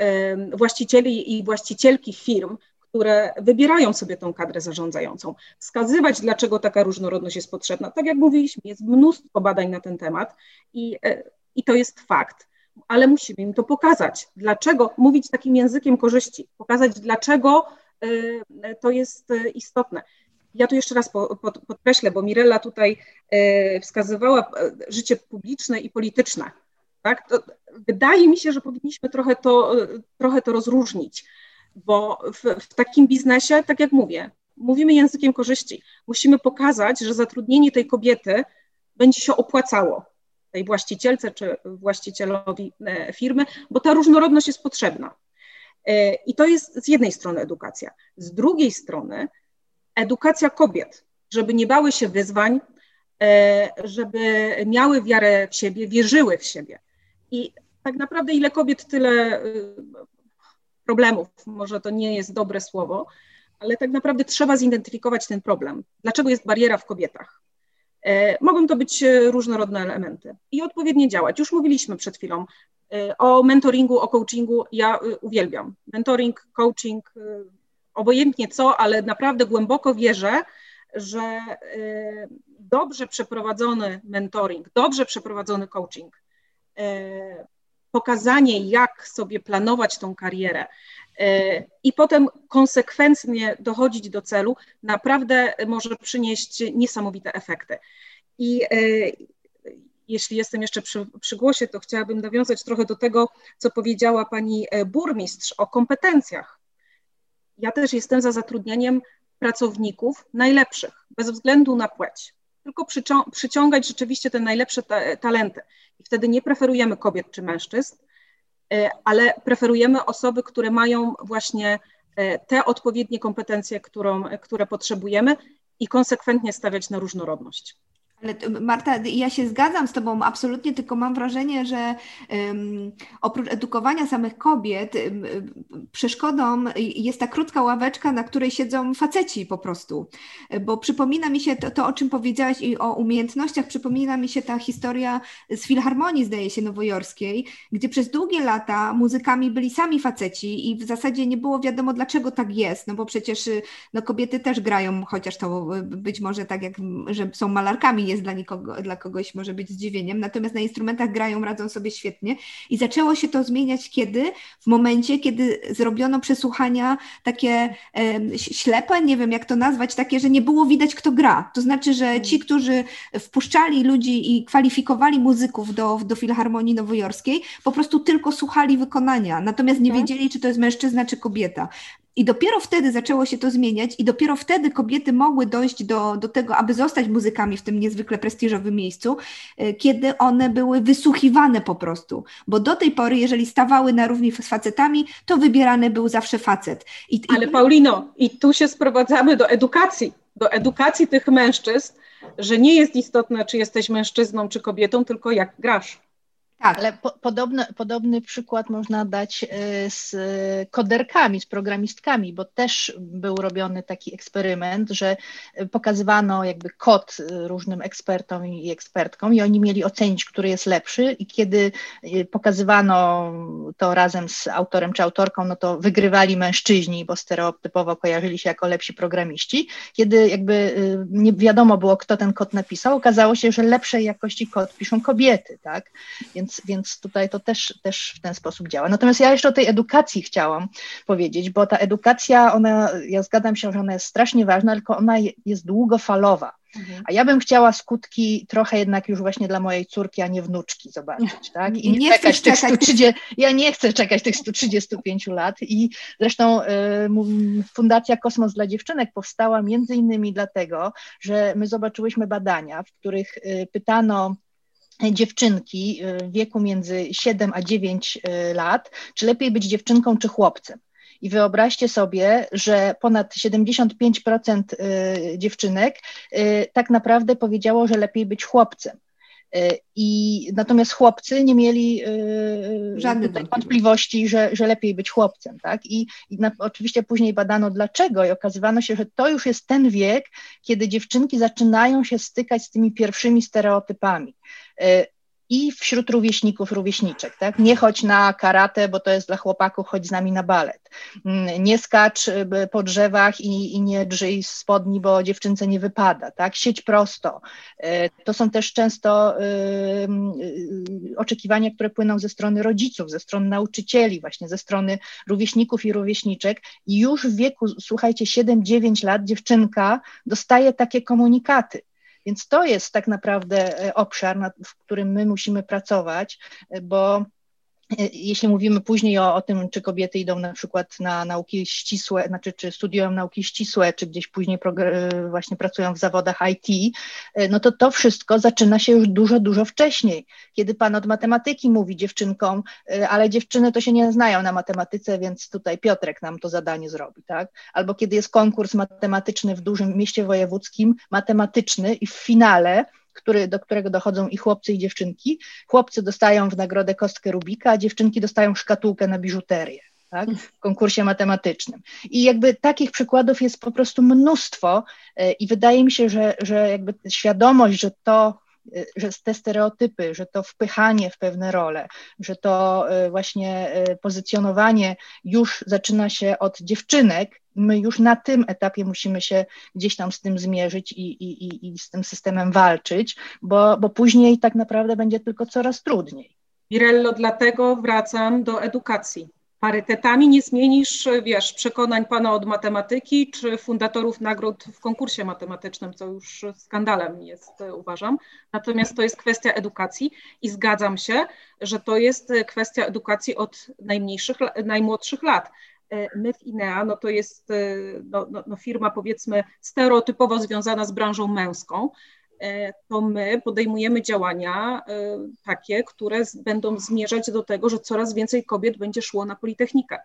właścicieli i właścicielki firm, które wybierają sobie tą kadrę zarządzającą, wskazywać, dlaczego taka różnorodność jest potrzebna. Tak jak mówiliśmy, jest mnóstwo badań na ten temat i, e, i to jest fakt, ale musimy im to pokazać. Dlaczego mówić takim językiem korzyści, pokazać, dlaczego e, to jest e, istotne. Ja tu jeszcze raz podkreślę, bo Mirella tutaj wskazywała życie publiczne i polityczne. Tak? To wydaje mi się, że powinniśmy trochę to, trochę to rozróżnić, bo w, w takim biznesie, tak jak mówię, mówimy językiem korzyści. Musimy pokazać, że zatrudnienie tej kobiety będzie się opłacało tej właścicielce czy właścicielowi e, firmy, bo ta różnorodność jest potrzebna. E, I to jest z jednej strony edukacja. Z drugiej strony edukacja kobiet, żeby nie bały się wyzwań, e, żeby miały wiarę w siebie, wierzyły w siebie. I tak naprawdę ile kobiet, tyle y, problemów. Może to nie jest dobre słowo, ale tak naprawdę trzeba zidentyfikować ten problem. Dlaczego jest bariera w kobietach? E, mogą to być e, różnorodne elementy i odpowiednio działać. Już mówiliśmy przed chwilą e, o mentoringu, o coachingu. Ja uwielbiam mentoring, coaching, obojętnie co, ale naprawdę głęboko wierzę, że dobrze przeprowadzony mentoring, dobrze przeprowadzony coaching pokazanie, jak sobie planować tą karierę i potem konsekwentnie dochodzić do celu, naprawdę może przynieść niesamowite efekty. I jeśli jestem jeszcze przy, przy głosie, to chciałabym nawiązać trochę do tego, co powiedziała pani burmistrz o kompetencjach. Ja też jestem za zatrudnianiem pracowników najlepszych, bez względu na płeć tylko przyciągać rzeczywiście te najlepsze ta talenty. I wtedy nie preferujemy kobiet czy mężczyzn, e, ale preferujemy osoby, które mają właśnie e, te odpowiednie kompetencje, którą, które potrzebujemy i konsekwentnie stawiać na różnorodność. Ale Marta, ja się zgadzam z Tobą absolutnie, tylko mam wrażenie, że um, oprócz edukowania samych kobiet, um, przeszkodą jest ta krótka ławeczka, na której siedzą faceci po prostu. Bo przypomina mi się to, to, o czym powiedziałaś i o umiejętnościach, przypomina mi się ta historia z Filharmonii, zdaje się, nowojorskiej, gdzie przez długie lata muzykami byli sami faceci i w zasadzie nie było wiadomo, dlaczego tak jest, no bo przecież no, kobiety też grają, chociaż to być może tak jak, że są malarkami, jest dla, nikogo, dla kogoś może być zdziwieniem, natomiast na instrumentach grają, radzą sobie świetnie i zaczęło się to zmieniać kiedy? W momencie, kiedy zrobiono przesłuchania takie e, ślepe, nie wiem jak to nazwać, takie, że nie było widać kto gra, to znaczy, że ci, mm. którzy wpuszczali ludzi i kwalifikowali muzyków do, do Filharmonii Nowojorskiej, po prostu tylko słuchali wykonania, natomiast nie tak. wiedzieli, czy to jest mężczyzna, czy kobieta. I dopiero wtedy zaczęło się to zmieniać, i dopiero wtedy kobiety mogły dojść do, do tego, aby zostać muzykami w tym niezwykle prestiżowym miejscu, e, kiedy one były wysłuchiwane po prostu. Bo do tej pory, jeżeli stawały na równi z facetami, to wybierany był zawsze facet. I, Ale i... Paulino, i tu się sprowadzamy do edukacji, do edukacji tych mężczyzn, że nie jest istotne, czy jesteś mężczyzną, czy kobietą, tylko jak grasz. Tak. Ale po, podobny, podobny przykład można dać e, z koderkami, z programistkami, bo też był robiony taki eksperyment, że pokazywano jakby kod różnym ekspertom i ekspertkom i oni mieli ocenić, który jest lepszy i kiedy e, pokazywano to razem z autorem czy autorką, no to wygrywali mężczyźni, bo stereotypowo kojarzyli się jako lepsi programiści. Kiedy jakby e, nie wiadomo było, kto ten kod napisał, okazało się, że lepszej jakości kod piszą kobiety, tak? Więc więc, więc tutaj to też, też w ten sposób działa. Natomiast ja jeszcze o tej edukacji chciałam powiedzieć, bo ta edukacja, ona, ja zgadzam się, że ona jest strasznie ważna, tylko ona jest długofalowa. Mhm. A ja bym chciała skutki trochę jednak już właśnie dla mojej córki, a nie wnuczki zobaczyć, tak? I nie, nie czekać tych 130, ja nie chcę czekać tych 135 lat i zresztą y, Fundacja Kosmos dla Dziewczynek powstała między innymi dlatego, że my zobaczyłyśmy badania, w których y, pytano dziewczynki y, w wieku między 7 a 9 y, lat, czy lepiej być dziewczynką czy chłopcem. I wyobraźcie sobie, że ponad 75% y, dziewczynek tak naprawdę powiedziało, że lepiej być chłopcem. I natomiast chłopcy nie mieli żadnych wątpliwości, że, że lepiej być chłopcem. Tak? I, i na, oczywiście później badano dlaczego i okazywano się, że to już jest ten wiek, kiedy dziewczynki zaczynają się stykać z tymi pierwszymi stereotypami. I wśród rówieśników, rówieśniczek, tak? Nie chodź na karate, bo to jest dla chłopaków, chodź z nami na balet. Mm, nie skacz y, po drzewach i, i nie drżyj spodni, bo dziewczynce nie wypada, tak? Sieć prosto. E, to są też często y, y, oczekiwania, które płyną ze strony rodziców, ze strony nauczycieli, właśnie ze strony rówieśników i rówieśniczek i już w wieku, słuchajcie, 7-9 lat dziewczynka dostaje takie komunikaty. Więc to jest tak naprawdę e, obszar, w którym my musimy pracować, e, bo jeśli mówimy później o, o, tym, czy kobiety idą na przykład na nauki ścisłe, znaczy czy studiują nauki ścisłe, czy gdzieś później e, właśnie pracują w zawodach IT, e, no to to wszystko zaczyna się już dużo, dużo wcześniej. Kiedy pan od matematyki mówi dziewczynkom, ale dziewczyny to się nie znają na matematyce, więc tutaj Piotrek nam to zadanie zrobi, tak? Albo kiedy jest konkurs matematyczny w dużym mieście wojewódzkim, matematyczny i w finale który, do którego dochodzą i chłopcy, i dziewczynki. Chłopcy dostają w nagrodę kostkę Rubika, a dziewczynki dostają szkatułkę na biżuterię. Tak, w konkursie matematycznym. I jakby takich przykładów jest po prostu mnóstwo e, i wydaje mi się, że, że jakby świadomość, że to że te stereotypy, że to wpychanie w pewne role, że to e, właśnie pozycjonowanie już zaczyna się od dziewczynek, my już na tym etapie musimy się gdzieś tam z tym zmierzyć i, i, i z tym systemem walczyć, bo, bo później tak naprawdę będzie tylko coraz trudniej. Mirello, dlatego wracam do edukacji. Parytetami nie zmienisz, wiesz, przekonań pana od matematyki czy fundatorów nagród w konkursie matematycznym, co już skandalem jest, uważam. Natomiast to jest kwestia edukacji i zgadzam się, że to jest kwestia edukacji od najmniejszych, najmłodszych lat. My w INEA, no to jest no, no, no firma powiedzmy stereotypowo związana z branżą męską, to my podejmujemy działania takie, które będą zmierzać do tego, że coraz więcej kobiet będzie szło na Politechnikę.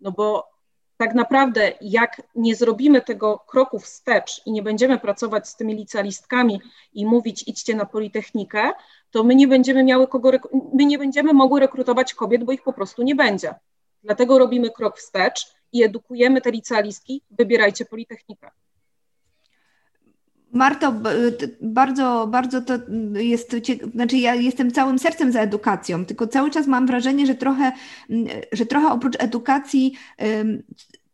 No bo tak naprawdę, jak nie zrobimy tego kroku wstecz i nie będziemy pracować z tymi licealistkami i mówić idźcie na Politechnikę, to my nie będziemy miały kogo, my nie będziemy mogły rekrutować kobiet, bo ich po prostu nie będzie. Dlatego robimy krok wstecz i edukujemy te licealistki, wybierajcie Politechnikę. Marto, bardzo, bardzo to jest, znaczy ja jestem całym sercem za edukacją, tylko cały czas mam wrażenie, że trochę, że trochę oprócz edukacji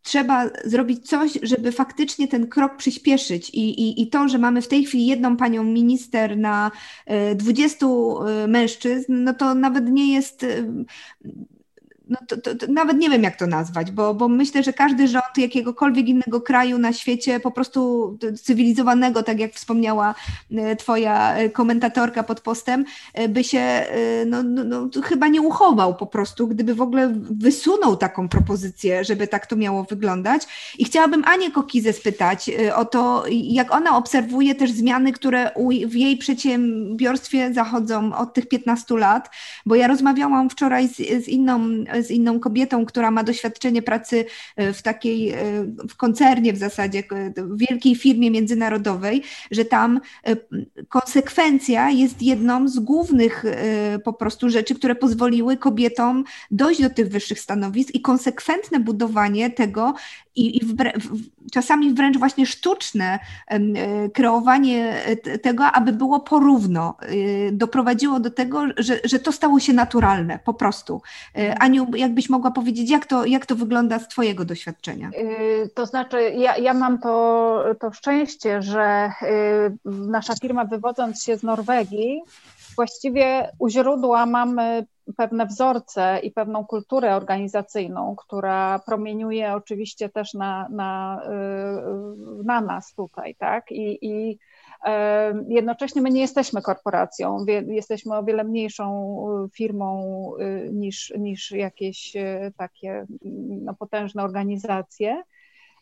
trzeba zrobić coś, żeby faktycznie ten krok przyspieszyć. I, i, I to, że mamy w tej chwili jedną panią minister na 20 e, mężczyzn, no to nawet nie jest no to, to, to, nawet nie wiem, jak to nazwać, bo, bo myślę, że każdy rząd jakiegokolwiek innego kraju na świecie, po prostu cywilizowanego, tak jak wspomniała e, Twoja e, komentatorka pod postem, e, by się no, no, no, chyba nie uchował po prostu, gdyby w ogóle wysunął taką propozycję, żeby tak to miało wyglądać. I chciałabym Anię Kokizę spytać o to, jak ona obserwuje też zmiany, które w jej przedsiębiorstwie zachodzą od tych 15 lat, bo ja rozmawiałam wczoraj z, z inną z inną kobietą, która ma doświadczenie pracy e, w takiej, e, w koncernie w zasadzie, w wielkiej firmie międzynarodowej, że tam e, konsekwencja jest jedną z głównych po prostu rzeczy, które pozwoliły kobietom dojść do tych wyższych stanowisk i konsekwentne budowanie tego i, i czasami wręcz właśnie sztuczne kreowanie tego, aby było porówno, doprowadziło do tego, że, że to stało się naturalne po prostu. Aniu, jakbyś mogła powiedzieć, jak to, jak to wygląda z Twojego doświadczenia? Y, to znaczy, ja, ja mam to, to szczęście, że y, nasza firma, wywodząc się z Norwegii, właściwie u źródła mamy pewne wzorce i pewną kulturę organizacyjną, która promieniuje oczywiście też na, na, y, na nas tutaj, tak? I, i Jednocześnie my nie jesteśmy korporacją, jesteśmy o wiele mniejszą y, firmą y, niż, niż jakieś takie no, potężne organizacje.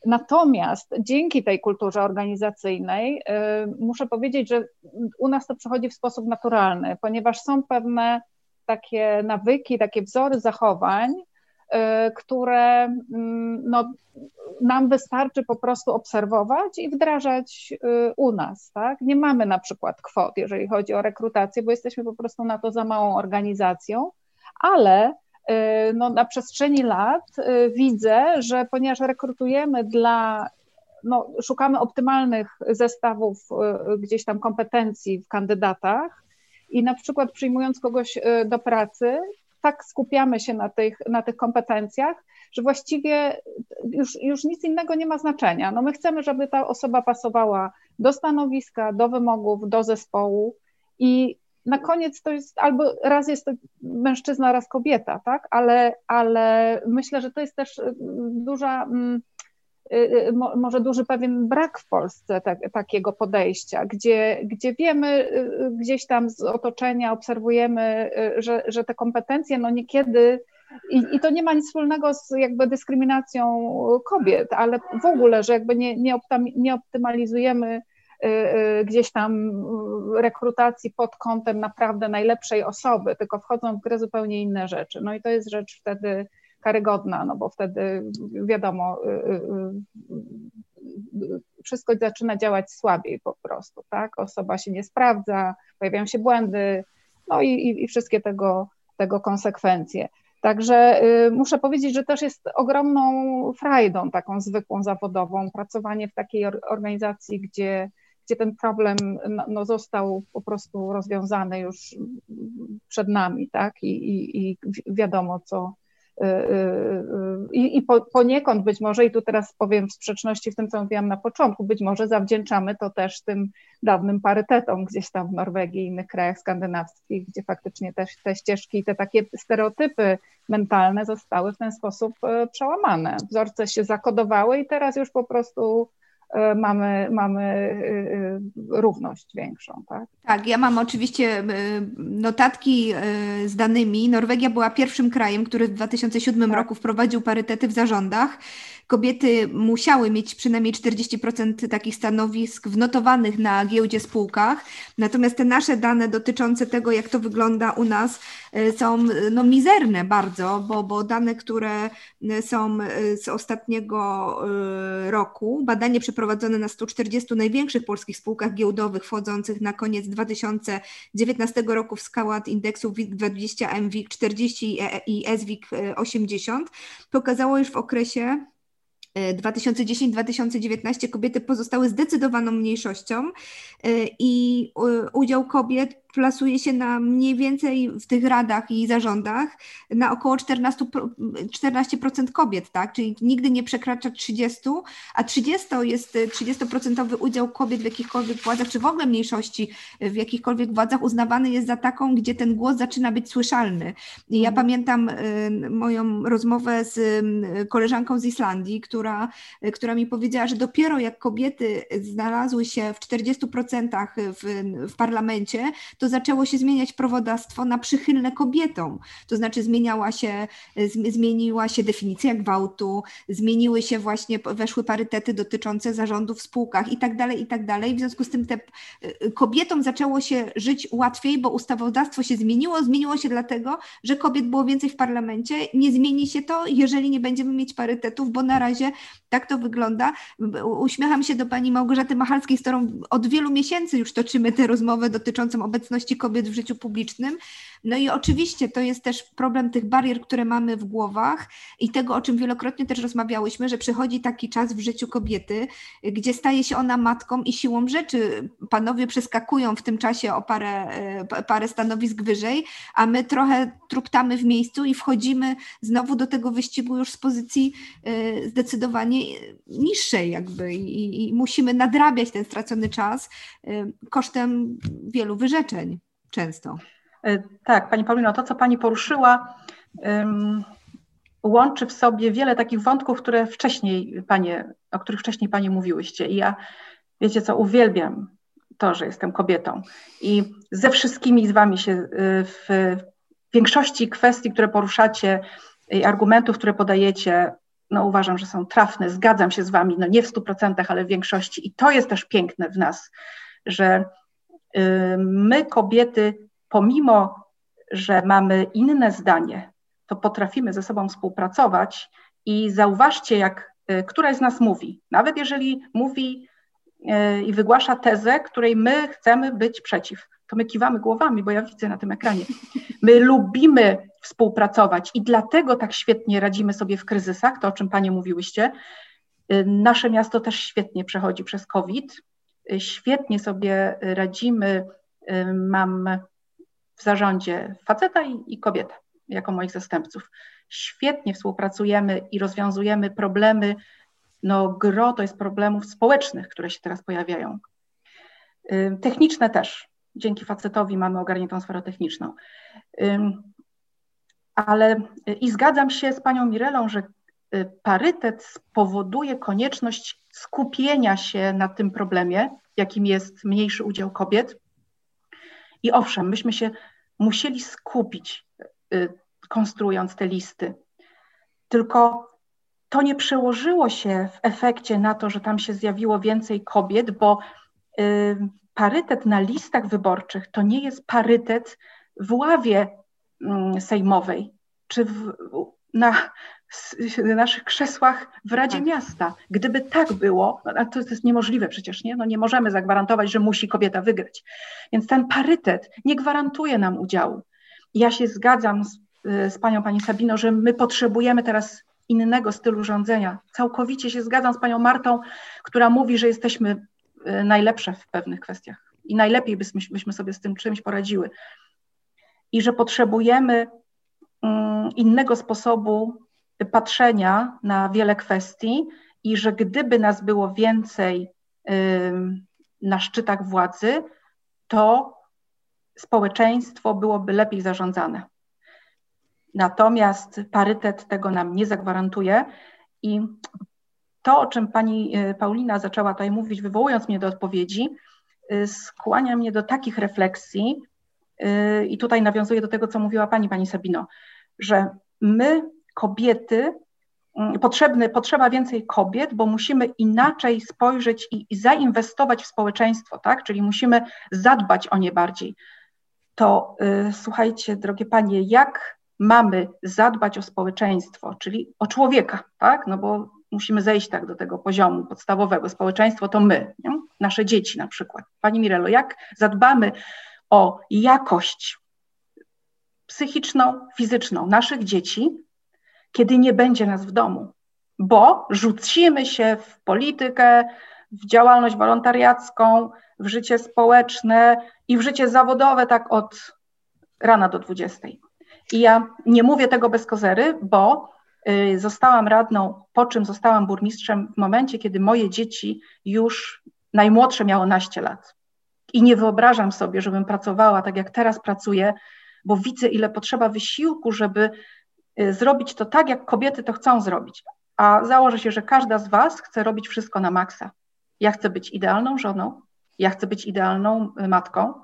Natomiast dzięki tej kulturze organizacyjnej muszę powiedzieć, że u nas to przychodzi w sposób naturalny, ponieważ są pewne takie nawyki, takie wzory zachowań, które mm, no, nam wystarczy po prostu obserwować i wdrażać y, u nas. Tak? Nie mamy na przykład kwot, jeżeli chodzi o rekrutację, bo jesteśmy po prostu na to za małą organizacją, ale y, no, na przestrzeni lat y, widzę, że ponieważ rekrutujemy dla, no, szukamy optymalnych zestawów gdzieś tam kompetencji w kandydatach i na przykład przyjmując kogoś do pracy, tak skupiamy się na tych, na tych kompetencjach, że właściwie już, już nic innego nie ma znaczenia. No my chcemy, żeby ta osoba pasowała do stanowiska, do wymogów, do zespołu i na koniec to jest albo raz jest to mężczyzna, raz kobieta, tak? Ale, ale myślę, że to jest też duża mm, Y, y, może duży pewien brak w Polsce tak, takiego podejścia, gdzie, gdzie wiemy y, gdzieś tam z otoczenia, obserwujemy, że, że te kompetencje no niekiedy i, I, to nie ma nic wspólnego z jakby dyskryminacją kobiet, ale w ogóle, że jakby nie, nie optymalizujemy gdzieś tam rekrutacji pod kątem naprawdę najlepszej osoby, tylko wchodzą w grę zupełnie inne rzeczy. No i to jest rzecz wtedy karygodna, no bo wtedy wiadomo, y, y, y, wszystko zaczyna działać słabiej po prostu, tak? Osoba się nie sprawdza, pojawiają się błędy, no i, i, i wszystkie tego, tego konsekwencje. Także y, muszę powiedzieć, że też jest ogromną frajdą, taką zwykłą zawodową, pracowanie w takiej organizacji, gdzie, gdzie ten problem no, no został po prostu rozwiązany już przed nami, tak? I, i, i wiadomo, co, Y, y, y, I, i po, poniekąd być może, i tu teraz powiem w sprzeczności w tym, co mówiłam na początku, być może zawdzięczamy to też tym dawnym parytetom gdzieś tam w Norwegii i innych krajach skandynawskich, gdzie faktycznie też te ścieżki i te takie stereotypy mentalne zostały w ten sposób przełamane. Wzorce się zakodowały i teraz już po prostu mamy, mamy e, e, równość większą. Tak? tak, ja mam oczywiście notatki z danymi. Norwegia była pierwszym krajem, który w 2007 tak. roku wprowadził parytety w zarządach kobiety musiały mieć przynajmniej 40% takich stanowisk w notowanych na giełdzie spółkach. Natomiast te nasze dane dotyczące tego, jak to wygląda u nas, są no, mizerne bardzo, bo, bo dane, które są z ostatniego roku, badanie przeprowadzone na 140 największych polskich spółkach giełdowych wchodzących na koniec 2019 roku w skład indeksu WIG20, MWIG 40 i SWIG 80, pokazało już w okresie 2010-2019 kobiety pozostały zdecydowaną mniejszością i udział kobiet plasuje się na mniej więcej w tych radach i zarządach na około 14, 14% kobiet, tak? Czyli nigdy nie przekracza 30, a 30 jest 30% udział kobiet w jakichkolwiek władzach, czy w ogóle mniejszości w jakichkolwiek władzach uznawany jest za taką, gdzie ten głos zaczyna być słyszalny. I ja mhm. pamiętam y, moją rozmowę z koleżanką z Islandii, która, która mi powiedziała, że dopiero jak kobiety znalazły się w 40% w, w parlamencie, to zaczęło się zmieniać prawodawstwo na przychylne kobietom. To znaczy zmieniała się, zmieniła się definicja gwałtu, zmieniły się właśnie, weszły parytety dotyczące zarządów w spółkach i tak dalej, i tak dalej. W związku z tym te, y, kobietom zaczęło się żyć łatwiej, bo ustawodawstwo się zmieniło. Zmieniło się dlatego, że kobiet było więcej w parlamencie. Nie zmieni się to, jeżeli nie będziemy mieć parytetów, bo na razie tak to wygląda. Uśmiecham się do pani Małgorzaty Machalskiej, z którą od wielu miesięcy już toczymy tę rozmowę dotyczącą obecności kobiet w życiu publicznym. No i oczywiście to jest też problem tych barier, które mamy w głowach i tego, o czym wielokrotnie też rozmawiałyśmy, że przychodzi taki czas w życiu kobiety, gdzie staje się ona matką i siłą rzeczy panowie przeskakują w tym czasie o parę, e, parę stanowisk wyżej, a my trochę truptamy w miejscu i wchodzimy znowu do tego wyścigu już z pozycji e, zdecydowanie niższej jakby i, i musimy nadrabiać ten stracony czas e, kosztem wielu wyrzeczeń często. E, tak, Pani Paulino, to co Pani poruszyła, um, łączy w sobie wiele takich wątków, które wcześniej Panie, o których wcześniej Panie mówiłyście. I ja, wiecie co, uwielbiam to, że jestem kobietą. I ze wszystkimi z Wami się e, w większości kwestii, które poruszacie, i argumentów, które podajecie, no uważam, że są trafne, zgadzam się z Wami, no nie w stu procentach, ale w większości. I to jest też piękne w nas, że y, my kobiety pomimo, że mamy inne zdanie, to potrafimy ze sobą współpracować i zauważcie, jak y, któraś z nas mówi, nawet jeżeli mówi y, i wygłasza tezę, której my chcemy być przeciw, to my kiwamy głowami, bo ja widzę na tym ekranie. My lubimy współpracować i dlatego tak świetnie radzimy sobie w kryzysach, to o czym Panie mówiłyście. Y, nasze miasto też świetnie przechodzi przez COVID, świetnie sobie radzimy. Mam w zarządzie faceta i, i kobietę jako moich zastępców. Świetnie współpracujemy i rozwiązujemy problemy, no gro to jest problemów społecznych, które się teraz pojawiają. Techniczne też. Dzięki facetowi mamy ogarniętą sferę techniczną. Ale i zgadzam się z panią Mirelą, że y, parytet spowoduje konieczność skupienia się na tym problemie, jakim jest mniejszy udział kobiet. I owszem, myśmy się musieli skupić, y, konstruując te listy. Tylko to nie przełożyło się w efekcie na to, że tam się zjawiło więcej kobiet, bo y, parytet na listach wyborczych to nie jest parytet w ławie mm, sejmowej czy w, na naszych krzesłach w Radzie tak. Miasta. Gdyby tak było, no, to jest niemożliwe przecież, nie? No nie możemy zagwarantować, że musi kobieta wygrać. Więc ten parytet nie gwarantuje nam udziału. Ja się zgadzam z, z panią, pani Sabino, że my potrzebujemy teraz innego stylu rządzenia. Całkowicie się zgadzam z panią Martą, która mówi, że jesteśmy y, najlepsze w pewnych kwestiach i najlepiej byśmy, byśmy sobie z tym czymś poradziły. I że potrzebujemy innego sposobu patrzenia na wiele kwestii i że gdyby nas było więcej na szczytach władzy, to społeczeństwo byłoby lepiej zarządzane. Natomiast parytet tego nam nie zagwarantuje i to, o czym pani y, Paulina zaczęła tutaj mówić, wywołując mnie do odpowiedzi, y, skłania mnie do takich refleksji, y, i tutaj nawiązuję do tego, co mówiła pani, pani Sabino, że my kobiety, mm, potrzebny, potrzeba więcej kobiet, bo musimy inaczej spojrzeć i, i zainwestować w społeczeństwo, tak? Czyli musimy zadbać o nie bardziej. to y, słuchajcie, drogie panie, jak mamy zadbać o społeczeństwo, czyli o człowieka, tak? No bo musimy zejść tak do tego poziomu podstawowego. Społeczeństwo to my, nie? nasze dzieci na przykład. Pani Mirelo, jak zadbamy o jakość psychiczną, fizyczną naszych dzieci, kiedy nie będzie nas w domu? Bo rzucimy się w politykę, w działalność wolontariacką, w życie społeczne i w życie zawodowe tak od rana do 20. I ja nie mówię tego bez kozery, bo y, zostałam radną, po czym zostałam burmistrzem w momencie, kiedy moje dzieci już najmłodsze miało naście lat. I nie wyobrażam sobie, żebym pracowała tak jak teraz pracuję, bo widzę, ile potrzeba wysiłku, żeby y, zrobić to tak, jak kobiety to chcą zrobić. A założę się, że każda z Was chce robić wszystko na maksa. Ja chcę być idealną żoną, ja chcę być idealną y, matką,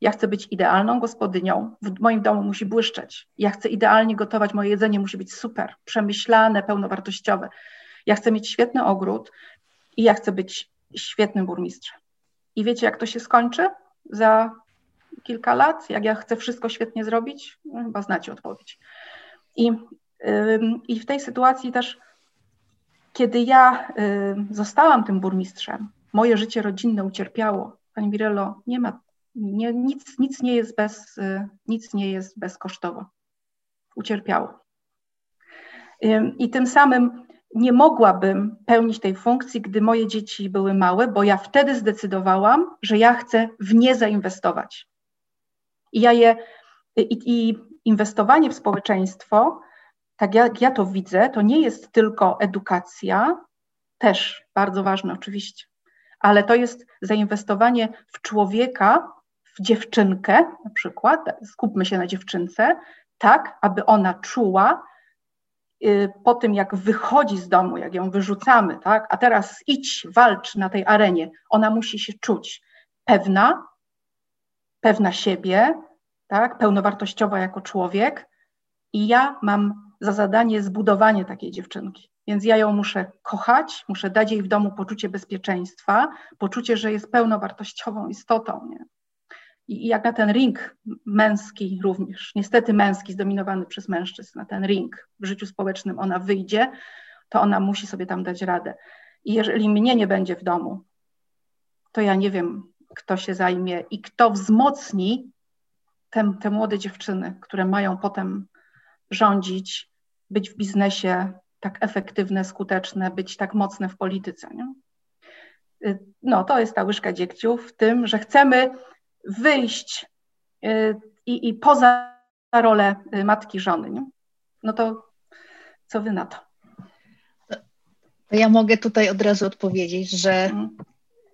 ja chcę być idealną gospodynią, w moim domu musi błyszczeć. Ja chcę idealnie gotować, moje jedzenie musi być super, przemyślane, pełnowartościowe. Ja chcę mieć świetny ogród i ja chcę być świetnym burmistrzem. I wiecie, jak to się skończy za kilka lat, jak ja chcę wszystko świetnie zrobić? No, chyba znacie odpowiedź. I, I w tej sytuacji też, kiedy ja zostałam tym burmistrzem, moje życie rodzinne ucierpiało. Pani Mirello, nie ma nie, nic, nic, nie jest bez, y, nic nie jest bezkosztowo. Ucierpiało. I tym samym nie mogłabym pełnić tej funkcji, gdy moje dzieci były małe, bo ja wtedy zdecydowałam, że ja chcę w nie zainwestować. I ja je, i, i inwestowanie w społeczeństwo, tak jak ja to widzę, to nie jest tylko edukacja, też bardzo ważne oczywiście, ale to jest zainwestowanie w człowieka, dziewczynkę, na przykład, skupmy się na dziewczynce, tak, aby ona czuła y, po tym, jak wychodzi z domu, jak ją wyrzucamy, tak, a teraz idź, walcz na tej arenie, ona musi się czuć pewna, pewna siebie, tak, pełnowartościowa jako człowiek i ja mam za zadanie zbudowanie takiej dziewczynki. Więc ja ją muszę kochać, muszę dać jej w domu poczucie bezpieczeństwa, poczucie, że jest pełnowartościową istotą. Nie? I jak na ten ring męski również, niestety męski, zdominowany przez mężczyzn, na ten ring w życiu społecznym ona wyjdzie, to ona musi sobie tam dać radę. I jeżeli mnie nie będzie w domu, to ja nie wiem, kto się zajmie i kto wzmocni te, te młode dziewczyny, które mają potem rządzić, być w biznesie tak efektywne, skuteczne, być tak mocne w polityce. Nie? Y, no, to jest ta łyżka dziegciu w tym, że chcemy wyjść y, i, i poza rolę y, matki żony. Nie? No to co wy na to? To ja mogę tutaj od razu odpowiedzieć, że mhm.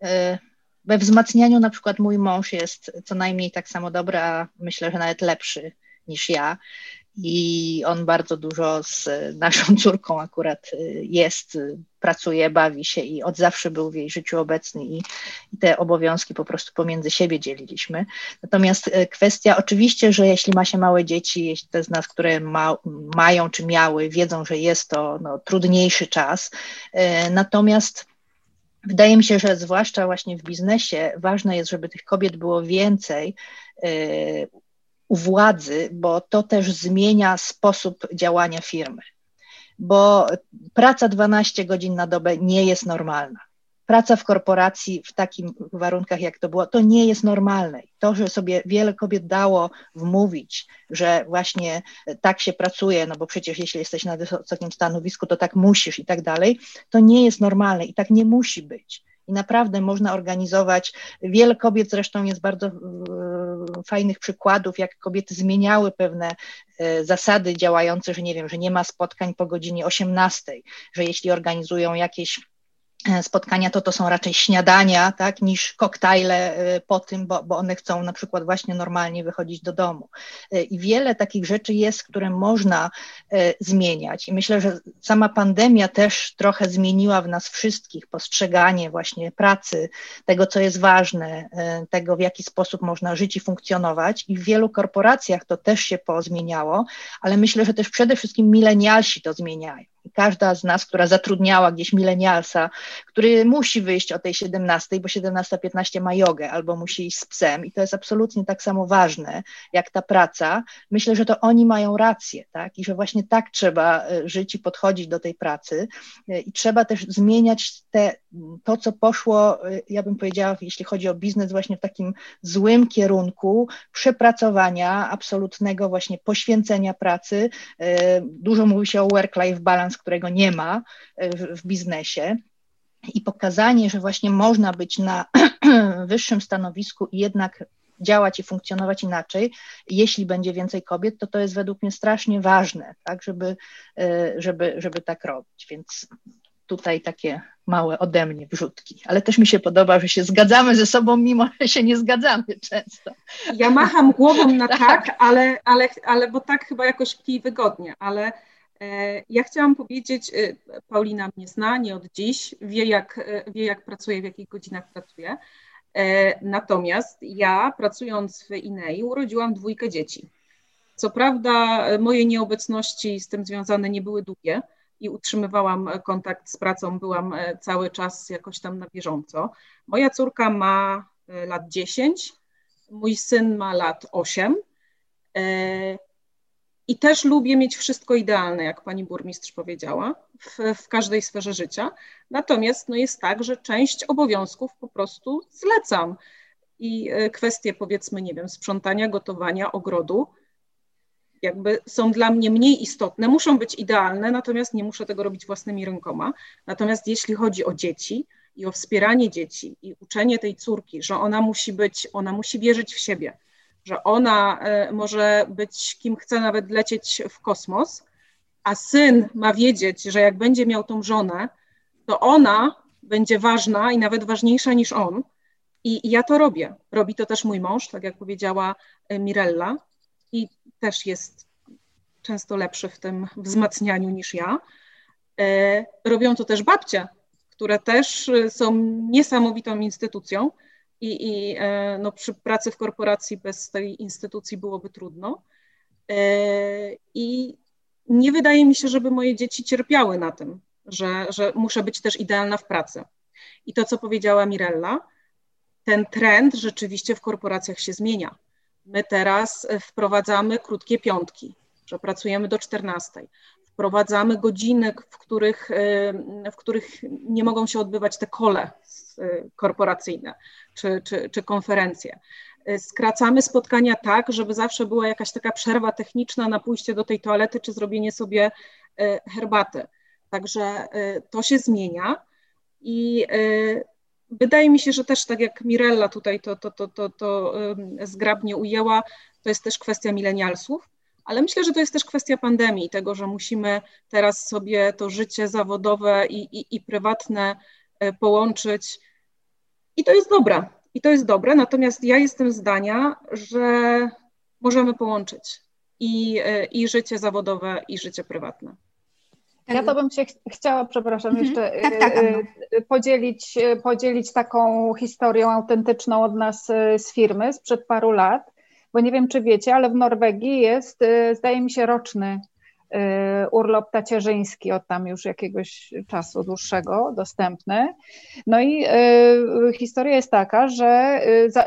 y, we wzmacnianiu na przykład mój mąż jest co najmniej tak samo dobry, a myślę, że nawet lepszy niż ja i on bardzo dużo z naszą córką akurat y, jest, y, pracuje, bawi się i od zawsze był w jej życiu obecny i, i te obowiązki po prostu pomiędzy siebie dzieliliśmy. Natomiast y, kwestia, oczywiście, że jeśli ma się małe dzieci, jeśli te z nas, które ma, mają czy miały, wiedzą, że jest to no, trudniejszy czas, natomiast Wydaje mi się, że zwłaszcza właśnie w biznesie ważne jest, żeby tych kobiet było więcej, u władzy, bo to też zmienia sposób działania firmy. Bo praca 12 godzin na dobę nie jest normalna. Praca w korporacji w takich warunkach, jak to było, to nie jest normalne. To, że sobie wiele kobiet dało wmówić, że właśnie tak się pracuje, no bo przecież jeśli jesteś na wysokim stanowisku, to tak musisz i tak dalej, to nie jest normalne i tak nie musi być. I naprawdę można organizować, wiele kobiet zresztą jest bardzo e, fajnych przykładów, jak kobiety zmieniały pewne e, zasady działające, że nie wiem, że nie ma spotkań po godzinie 18, że jeśli organizują jakieś spotkania to to są raczej śniadania, tak, niż koktajle e, po tym, bo, bo one chcą na przykład właśnie normalnie wychodzić do domu. E, I wiele takich rzeczy jest, które można zmieniać. I myślę, że sama pandemia też trochę zmieniła w nas wszystkich postrzeganie właśnie pracy, tego, co jest ważne, tego, w jaki sposób można żyć i funkcjonować. I w wielu korporacjach to też się pozmieniało, ale myślę, że też przede wszystkim milenialsi to zmieniają każda z nas, która zatrudniała gdzieś milenialsa, który musi wyjść o tej 17, bo 17.15 ma jogę albo musi iść z psem i to jest absolutnie tak samo ważne jak ta praca, myślę, że to oni mają rację, tak? I że właśnie tak trzeba e, żyć i podchodzić do tej pracy e, i trzeba też zmieniać te, to, co poszło, e, ja bym powiedziała, jeśli chodzi o biznes, właśnie w takim złym kierunku przepracowania, absolutnego właśnie poświęcenia pracy. Dużo mówi się o work-life balance, którego nie ma w, w biznesie i pokazanie, że właśnie można być na wyższym stanowisku i jednak działać i funkcjonować inaczej, jeśli będzie więcej kobiet, to to jest według mnie strasznie ważne, tak, żeby, e, żeby, żeby tak robić. Więc tutaj takie małe ode mnie wrzutki. Ale też mi się podoba, że się zgadzamy ze sobą, mimo że się nie zgadzamy często. Ja macham głową na tak, tak ale, ale, ale bo tak chyba jakoś mniej wygodnie, ale e, ja chciałam powiedzieć, e, Paulina mnie zna, nie od dziś, wie jak, e, wie jak pracuję, w jakich godzinach pracuję. E, natomiast ja, pracując w INEI, urodziłam dwójkę dzieci. Co prawda, moje nieobecności z tym związane nie były długie i utrzymywałam kontakt z pracą, byłam e, cały czas jakoś tam na bieżąco. Moja córka ma e, lat 10, mój syn ma lat 8. I też lubię mieć wszystko idealne, jak pani burmistrz powiedziała, w, w, każdej sferze życia. Natomiast no jest tak, że część obowiązków po prostu zlecam. I e, kwestie, powiedzmy, nie wiem, sprzątania, gotowania, ogrodu, jakby są dla mnie mniej istotne, muszą być idealne, natomiast nie muszę tego robić własnymi rękoma. Natomiast jeśli chodzi o dzieci i o wspieranie dzieci i uczenie tej córki, że ona musi być, ona musi wierzyć w siebie, że ona e, może być kim chce nawet lecieć w kosmos, a syn ma wiedzieć, że jak będzie miał tą żonę, to ona będzie ważna i nawet ważniejsza niż on. I, ja to robię. Robi to też mój mąż, tak jak powiedziała e, Mirella, i też jest często lepszy w tym wzmacnianiu niż ja. E, robią to też babcie, które też są niesamowitą instytucją i, i e, no, przy pracy w korporacji bez tej instytucji byłoby trudno. E, I nie wydaje mi się, żeby moje dzieci cierpiały na tym, że, że muszę być też idealna w pracy. I to, co powiedziała Mirella, ten trend rzeczywiście w korporacjach się zmienia. My teraz wprowadzamy krótkie piątki, że pracujemy do 14 wprowadzamy godziny, w których, y, w których nie mogą się odbywać te kole korporacyjne czy, czy, czy konferencje. Y, skracamy spotkania tak, żeby zawsze była jakaś taka przerwa techniczna na pójście do tej toalety czy zrobienie sobie herbaty. Także to się zmienia i wydaje mi się, że też tak jak Mirella tutaj to, to, to, to, to zgrabnie ujęła, to jest też kwestia milenialsów, ale myślę, że to jest też kwestia pandemii, tego, że musimy teraz sobie to życie zawodowe i, i, i prywatne połączyć. I to jest dobre. I to jest dobre. Natomiast ja jestem zdania, że możemy połączyć i, e, i życie zawodowe, i życie prywatne. Ja to bym się ch chciała, przepraszam, mhm. jeszcze tak, tak, no. podzielić, podzielić taką historią autentyczną od nas z firmy sprzed paru lat bo nie wiem, czy wiecie, ale w Norwegii jest, y, zdaje mi się, roczny urlop tacierzyński od tam już jakiegoś czasu dłuższego dostępny. No i y, historia jest taka, że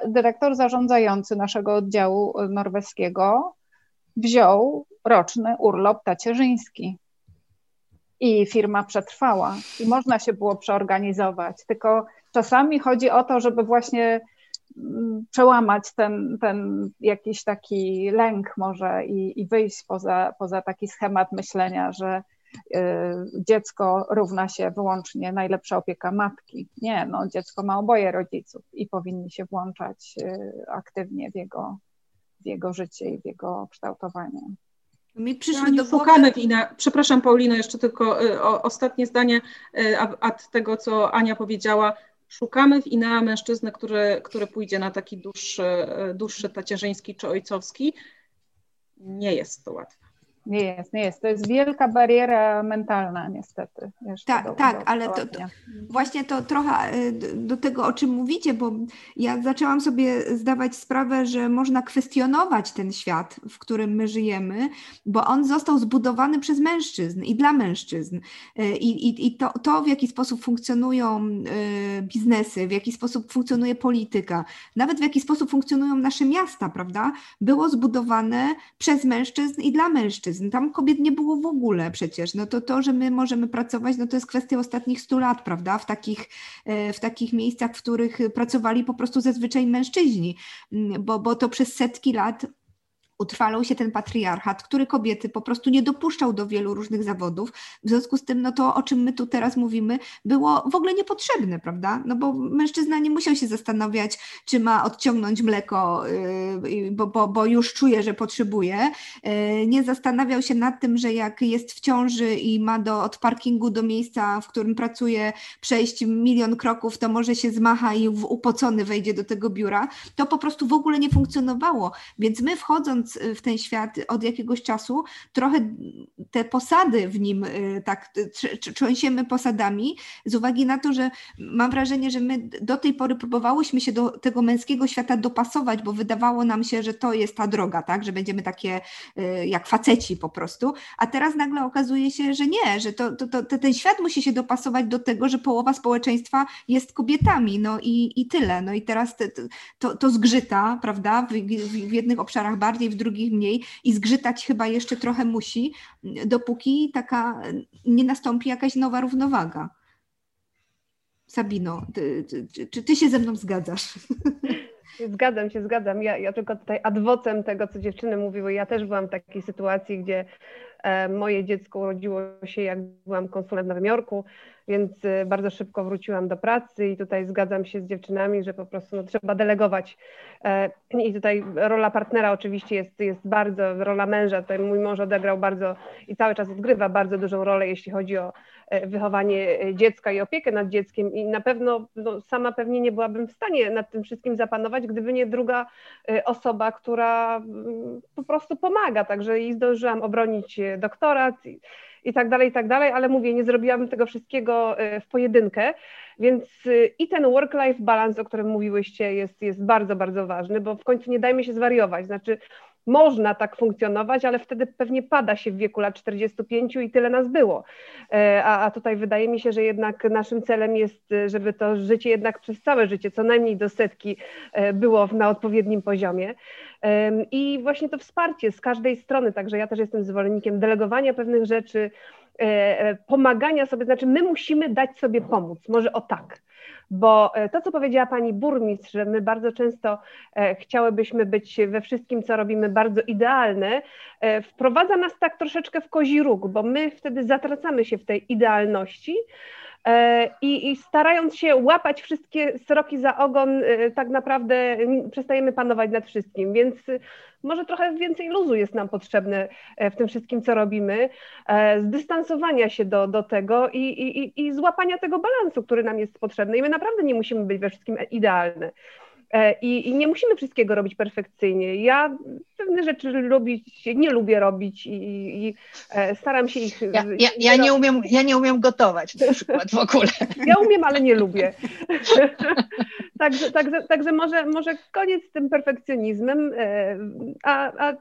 dyrektor zarządzający naszego oddziału norweskiego wziął roczny urlop tacierzyński. I firma przetrwała, i można się było przeorganizować. Tylko czasami chodzi o to, żeby właśnie przełamać ten, ten jakiś taki lęk może i, i wyjść poza, poza taki schemat myślenia, że y, dziecko równa się wyłącznie najlepsza opieka matki. Nie, no dziecko ma oboje rodziców i powinni się włączać y, aktywnie w jego, w jego życie i w jego kształtowanie. Mi przyszły do głowy... Ina. Przepraszam Paulino, jeszcze tylko y, o, ostatnie zdanie y, a, a tego, co Ania powiedziała Szukamy w INEA mężczyznę, który, który pójdzie na taki dłuższy, dłuższy tacierzyński czy ojcowski. Nie jest to łatwe. Nie jest, nie jest. To jest wielka bariera mentalna, niestety. Tak, do, tak, do ale to, to, właśnie to trochę y, do tego, o czym mówicie, bo ja zaczęłam sobie zdawać sprawę, że można kwestionować ten świat, w którym my żyjemy, bo on został zbudowany przez mężczyzn i dla mężczyzn. Y, I, i, i to, to, w jaki sposób funkcjonują y, biznesy, w jaki sposób funkcjonuje polityka, nawet w jaki sposób funkcjonują nasze miasta, prawda, było zbudowane przez mężczyzn i dla mężczyzn. Tam kobiet nie było w ogóle przecież. No to to, że my możemy pracować, no to jest kwestia ostatnich stu lat, prawda? W takich, e, w takich miejscach, w których pracowali po prostu zazwyczaj mężczyźni, bo, bo to przez setki lat utrwalał się ten patriarchat, który kobiety po prostu nie dopuszczał do wielu różnych zawodów. W związku z tym, no to o czym my tu teraz mówimy, było w ogóle niepotrzebne, prawda? No bo mężczyzna nie musiał się zastanawiać, czy ma odciągnąć mleko, yy, bo, bo, bo już czuje, że potrzebuje. Yy, nie zastanawiał się nad tym, że jak jest w ciąży i ma do, od parkingu do miejsca, w którym pracuje, przejść milion kroków, to może się zmacha i upocony wejdzie do tego biura. To po prostu w ogóle nie funkcjonowało. Więc my wchodząc Y, w ten świat od jakiegoś czasu, trochę te posady w nim y, tak trzęsiemy posadami, z uwagi na to, że mam wrażenie, że my do tej pory próbowałyśmy się do tego męskiego świata dopasować, bo wydawało nam się, że to jest ta droga, tak, że będziemy takie y, jak faceci po prostu, a teraz nagle okazuje się, że nie, że to, to, to ten świat musi się dopasować do tego, że połowa społeczeństwa jest kobietami, no i, i tyle, no i teraz te, to, to zgrzyta, prawda, w, w jednych obszarach bardziej, w drugich mniej i zgrzytać chyba jeszcze trochę musi, dopóki taka nie nastąpi jakaś nowa równowaga. Sabino, ty, ty, czy ty się ze mną zgadzasz? Zgadzam się, zgadzam. Ja, ja tylko tutaj adwocem tego, co dziewczyny mówiły. Ja też byłam w takiej sytuacji, gdzie e, moje dziecko urodziło się, jak byłam konsulem w Nowym Jorku więc y, bardzo szybko wróciłam do pracy i tutaj zgadzam się z dziewczynami, że po prostu no, trzeba delegować. E, I tutaj rola partnera oczywiście jest, jest bardzo, rola męża, tutaj mój mąż odegrał bardzo i cały czas odgrywa bardzo dużą rolę, jeśli chodzi o e, wychowanie e, dziecka i opiekę nad dzieckiem i na pewno no, sama pewnie nie byłabym w stanie nad tym wszystkim zapanować, gdyby nie druga osoba, która mm, po prostu pomaga, także i zdążyłam obronić doktorat i tak dalej, i tak dalej, ale mówię, nie zrobiłabym tego wszystkiego e, w pojedynkę, więc e, i ten work-life balance, o którym mówiłyście, jest, jest bardzo, bardzo ważny, bo w końcu nie dajmy się zwariować, znaczy można tak funkcjonować, ale wtedy pewnie pada się w wieku lat 45 i tyle nas było. E, a, a tutaj wydaje mi się, że jednak naszym celem jest, żeby to życie jednak przez całe życie, co najmniej do setki, było na odpowiednim poziomie. I właśnie to wsparcie z każdej strony, także ja też jestem zwolennikiem delegowania pewnych rzeczy, e, e, pomagania sobie, znaczy my musimy dać sobie pomóc, może o tak. Bo e, to, co powiedziała pani burmistrz, że my bardzo często chciałybyśmy być we wszystkim, co robimy, bardzo idealne, wprowadza nas tak troszeczkę w kozi róg, bo my wtedy zatracamy się w tej idealności, E, I, I, starając się łapać wszystkie sroki za ogon, e, tak naprawdę przestajemy panować nad wszystkim, więc może trochę więcej luzu jest nam potrzebne e, w tym wszystkim, co robimy, zdystansowania się do, do tego i, i, i złapania tego balansu, który nam jest potrzebny. I my naprawdę nie musimy być we wszystkim idealne. E, I, I, nie musimy wszystkiego robić perfekcyjnie. Ja pewne rzeczy lubić, nie lubię robić i, i e, staram się ich. Ja, ja, ja, nie umiem, ja nie umiem gotować na przykład w ogóle. Ja umiem, ale nie lubię. także, także, także może, może koniec z tym perfekcjonizmem, e, a, a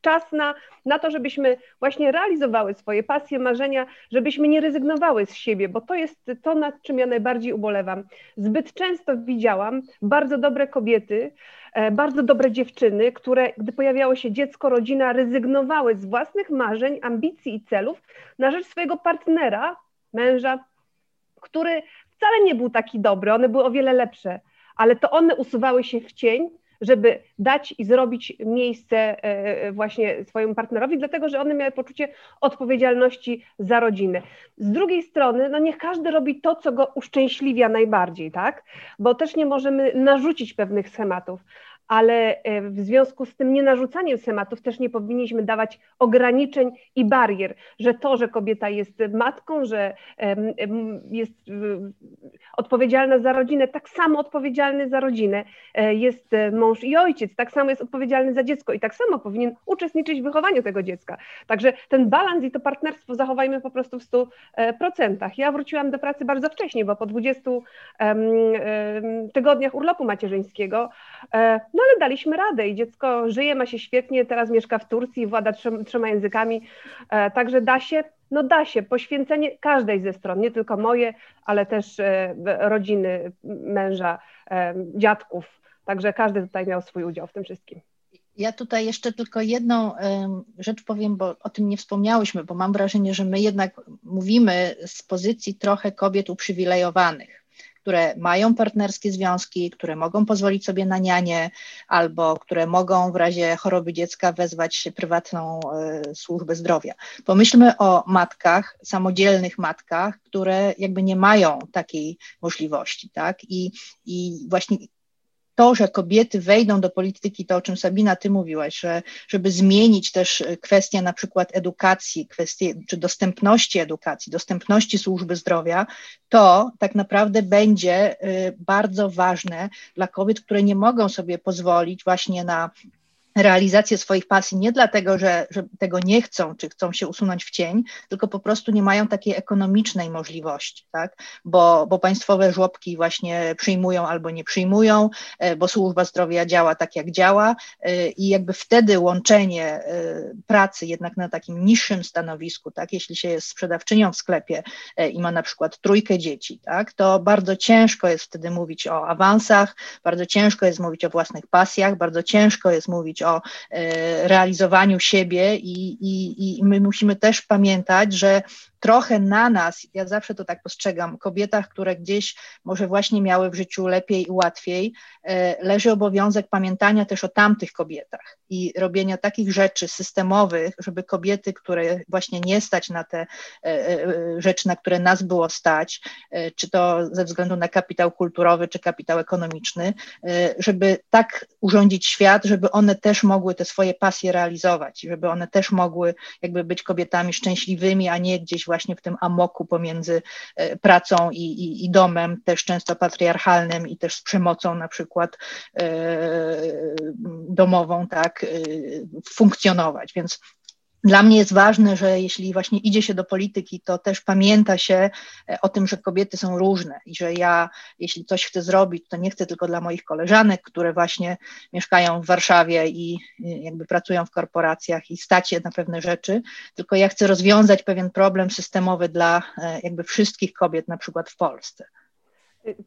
czas na, na to, żebyśmy właśnie realizowały swoje pasje, marzenia, żebyśmy nie rezygnowały z siebie, bo to jest to, nad czym ja najbardziej ubolewam. Zbyt często widziałam bardzo dobre kobiety, e, bardzo dobre dziewczyny, które, gdy pojawiało się dziecko, rodzina, rezygnowały z własnych marzeń, ambicji i celów na rzecz swojego partnera, męża, który wcale nie był taki dobry, one były o wiele lepsze, ale to one usuwały się w cień żeby dać i zrobić miejsce e, e, właśnie swojemu partnerowi, dlatego że one miały poczucie odpowiedzialności za rodzinę. Z drugiej strony, no niech każdy robi to, co go uszczęśliwia najbardziej, tak? Bo też nie możemy narzucić pewnych schematów ale e, w związku z tym nienarzucaniem schematów też nie powinniśmy dawać ograniczeń i barier, że to, że kobieta jest matką, że jest odpowiedzialna za rodzinę, tak samo odpowiedzialny za rodzinę e, jest e, mąż i ojciec, tak samo jest odpowiedzialny za dziecko i tak samo powinien uczestniczyć w wychowaniu tego dziecka. Także ten balans i to partnerstwo zachowajmy po prostu w 100%. Ja wróciłam do pracy bardzo wcześnie, bo po 20 tygodniach urlopu macierzyńskiego no ale daliśmy radę i dziecko żyje, ma się świetnie, teraz mieszka w Turcji, włada trzema, językami, e, także da się, no da się, poświęcenie każdej ze stron, nie tylko moje, ale też e, rodziny, męża, e, dziadków, także każdy tutaj miał swój udział w tym wszystkim. Ja tutaj jeszcze tylko jedną rzecz powiem, bo o tym nie wspomniałyśmy, bo mam wrażenie, że my jednak mówimy z pozycji trochę kobiet uprzywilejowanych które mają partnerskie związki, które mogą pozwolić sobie na nianie, albo które mogą w razie choroby dziecka wezwać prywatną e, służbę zdrowia. Pomyślmy o matkach, samodzielnych matkach, które jakby nie mają takiej możliwości, tak? I, i właśnie to, że kobiety wejdą do polityki, to o czym Sabina, ty mówiłaś, że żeby zmienić też e, kwestię na przykład edukacji, czy dostępności edukacji, dostępności służby zdrowia, to tak naprawdę będzie e, bardzo ważne dla kobiet, które nie mogą sobie pozwolić właśnie na realizację swoich pasji nie dlatego, że, że, tego nie chcą, czy chcą się usunąć w cień, tylko po prostu nie mają takiej ekonomicznej możliwości, tak? bo, bo państwowe żłobki właśnie przyjmują albo nie przyjmują, e, bo służba zdrowia działa tak, jak działa e, i jakby wtedy łączenie e, pracy jednak na takim niższym stanowisku, tak? jeśli się jest sprzedawczynią w sklepie i ma na przykład trójkę dzieci, tak? to bardzo ciężko jest wtedy mówić o awansach, bardzo ciężko jest mówić o własnych pasjach, bardzo ciężko jest mówić o o e, realizowaniu siebie i, i, i my musimy też pamiętać, że trochę na nas, ja zawsze to tak postrzegam, kobietach, które gdzieś może właśnie miały w życiu lepiej i łatwiej, e, leży obowiązek pamiętania też o tamtych kobietach i robienia takich rzeczy systemowych, żeby kobiety, które właśnie nie stać na te e, rzeczy, na które nas było stać, czy to ze względu na kapitał kulturowy, czy kapitał ekonomiczny, żeby tak urządzić świat, żeby one też mogły te swoje pasje realizować, żeby one też mogły jakby być kobietami szczęśliwymi, a nie gdzieś właśnie w tym amoku pomiędzy e, pracą i, i, i domem, też często patriarchalnym i też z przemocą na przykład e, domową, tak, e, funkcjonować. Więc dla mnie jest ważne, że jeśli właśnie idzie się do polityki, to też pamięta się e, o tym, że kobiety są różne i że ja, jeśli coś chcę zrobić, to nie chcę tylko dla moich koleżanek, które właśnie mieszkają w Warszawie i jakby pracują w korporacjach i stać się na pewne rzeczy, tylko ja chcę rozwiązać pewien problem systemowy dla e, jakby wszystkich kobiet, na przykład w Polsce.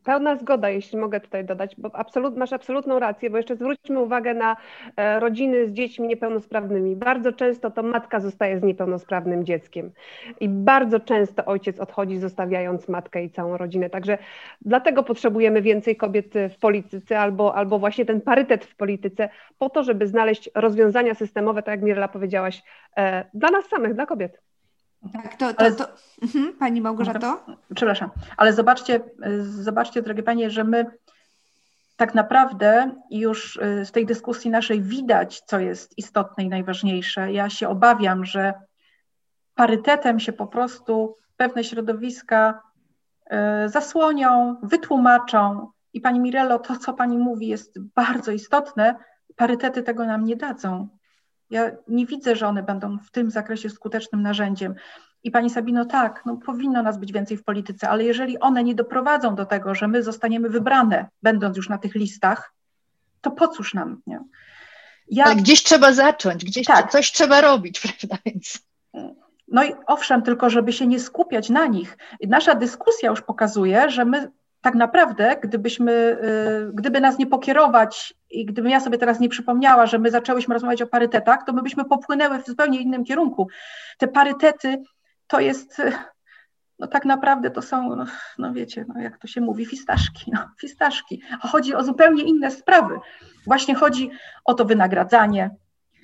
Pełna zgoda, jeśli mogę tutaj dodać, bo absolut, masz absolutną rację, bo jeszcze zwróćmy uwagę na e, rodziny z dziećmi niepełnosprawnymi. Bardzo często to matka zostaje z niepełnosprawnym dzieckiem i bardzo często ojciec odchodzi, zostawiając matkę i całą rodzinę. Także dlatego potrzebujemy więcej kobiet w polityce albo, albo właśnie ten parytet w polityce, po to, żeby znaleźć rozwiązania systemowe, tak jak Mirela powiedziałaś, e, dla nas samych, dla kobiet. Tak, to, to, to... Mhm, pani Małgorzato? Przepraszam, ale zobaczcie, zobaczcie, drogie Panie, że my tak naprawdę już y, z tej dyskusji naszej widać, co jest istotne i najważniejsze. Ja się obawiam, że parytetem się po prostu pewne środowiska y, zasłonią, wytłumaczą. I Pani Mirello, to co Pani mówi jest bardzo istotne, parytety tego nam nie dadzą. Ja nie widzę, że one będą w tym zakresie skutecznym narzędziem. I Pani Sabino, tak, no powinno nas być więcej w polityce, ale jeżeli one nie doprowadzą do tego, że my zostaniemy wybrane, będąc już na tych listach, to po cóż nam, nie? Ja... Ale gdzieś trzeba zacząć, gdzieś tak. coś trzeba robić, prawda? Więc... No i owszem, tylko żeby się nie skupiać na nich. Nasza dyskusja już pokazuje, że my tak naprawdę, gdybyśmy, y, gdyby nas nie pokierować i gdybym ja sobie teraz nie przypomniała, że my zaczęłyśmy rozmawiać o parytetach, to my byśmy popłynęły w zupełnie innym kierunku. Te parytety to jest, no tak naprawdę to są, no, no wiecie, no jak to się mówi, fistaszki, no, fistaszki. Chodzi o zupełnie inne sprawy. Właśnie chodzi o to wynagradzanie,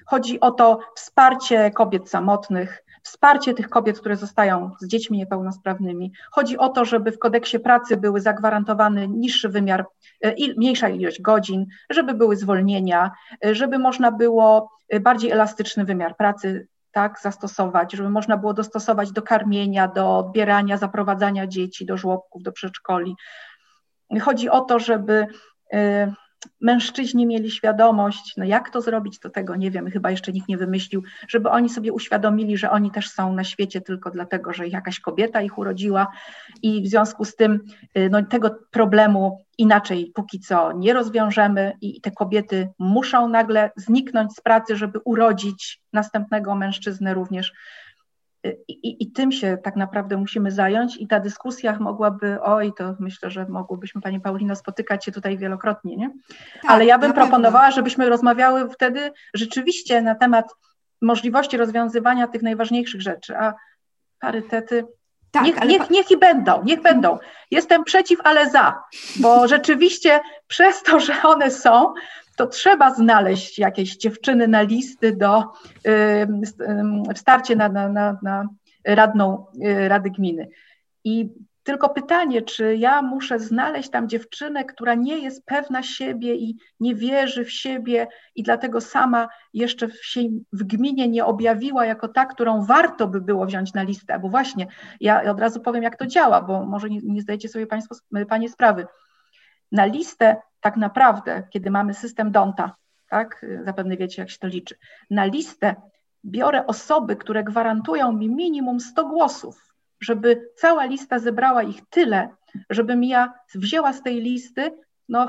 chodzi o to wsparcie kobiet samotnych, wsparcie tych kobiet, które zostają z dziećmi niepełnosprawnymi. Chodzi o to, żeby w kodeksie pracy były zagwarantowany niższy wymiar, e, mniejsza ilość godzin, żeby były zwolnienia, e, żeby można było e, bardziej elastyczny wymiar pracy tak, zastosować, żeby można było dostosować do karmienia, do odbierania, zaprowadzania dzieci do żłobków, do przedszkoli. Chodzi o to, żeby mężczyźni mieli świadomość, no jak to zrobić, to tego nie wiem, chyba jeszcze nikt nie wymyślił, żeby oni sobie uświadomili, że oni też są na świecie tylko dlatego, że jakaś kobieta ich urodziła. I w związku z tym y, no, tego problemu inaczej póki co nie rozwiążemy i te kobiety muszą nagle zniknąć z pracy, żeby urodzić następnego mężczyznę również i, I, tym się tak naprawdę musimy zająć i ta dyskusja mogłaby, oj, to myślę, że mogłybyśmy Pani Paulino spotykać się tutaj wielokrotnie, nie? Tak, Ale ja bym proponowała, pewno. żebyśmy rozmawiały wtedy rzeczywiście na temat możliwości rozwiązywania tych najważniejszych rzeczy, a parytety tak, niech, ale... niech, niech i będą, niech będą. Jestem przeciw, ale za, bo rzeczywiście przez to, że one są, to trzeba znaleźć jakieś dziewczyny na listy do starcie na, na, na, na radną y, Rady Gminy. I tylko pytanie, czy ja muszę znaleźć tam dziewczynę, która nie jest pewna siebie i nie wierzy w siebie i dlatego sama jeszcze się w gminie nie objawiła jako ta, którą warto by było wziąć na listę. Bo właśnie, ja od razu powiem, jak to działa, bo może nie, nie zdajecie sobie Państwo, Panie sprawy. Na listę tak naprawdę, kiedy mamy system Donta, tak, zapewne wiecie, jak się to liczy, na listę biorę osoby, które gwarantują mi minimum 100 głosów, żeby cała lista zebrała ich tyle, żebym ja wzięła z tej listy, no,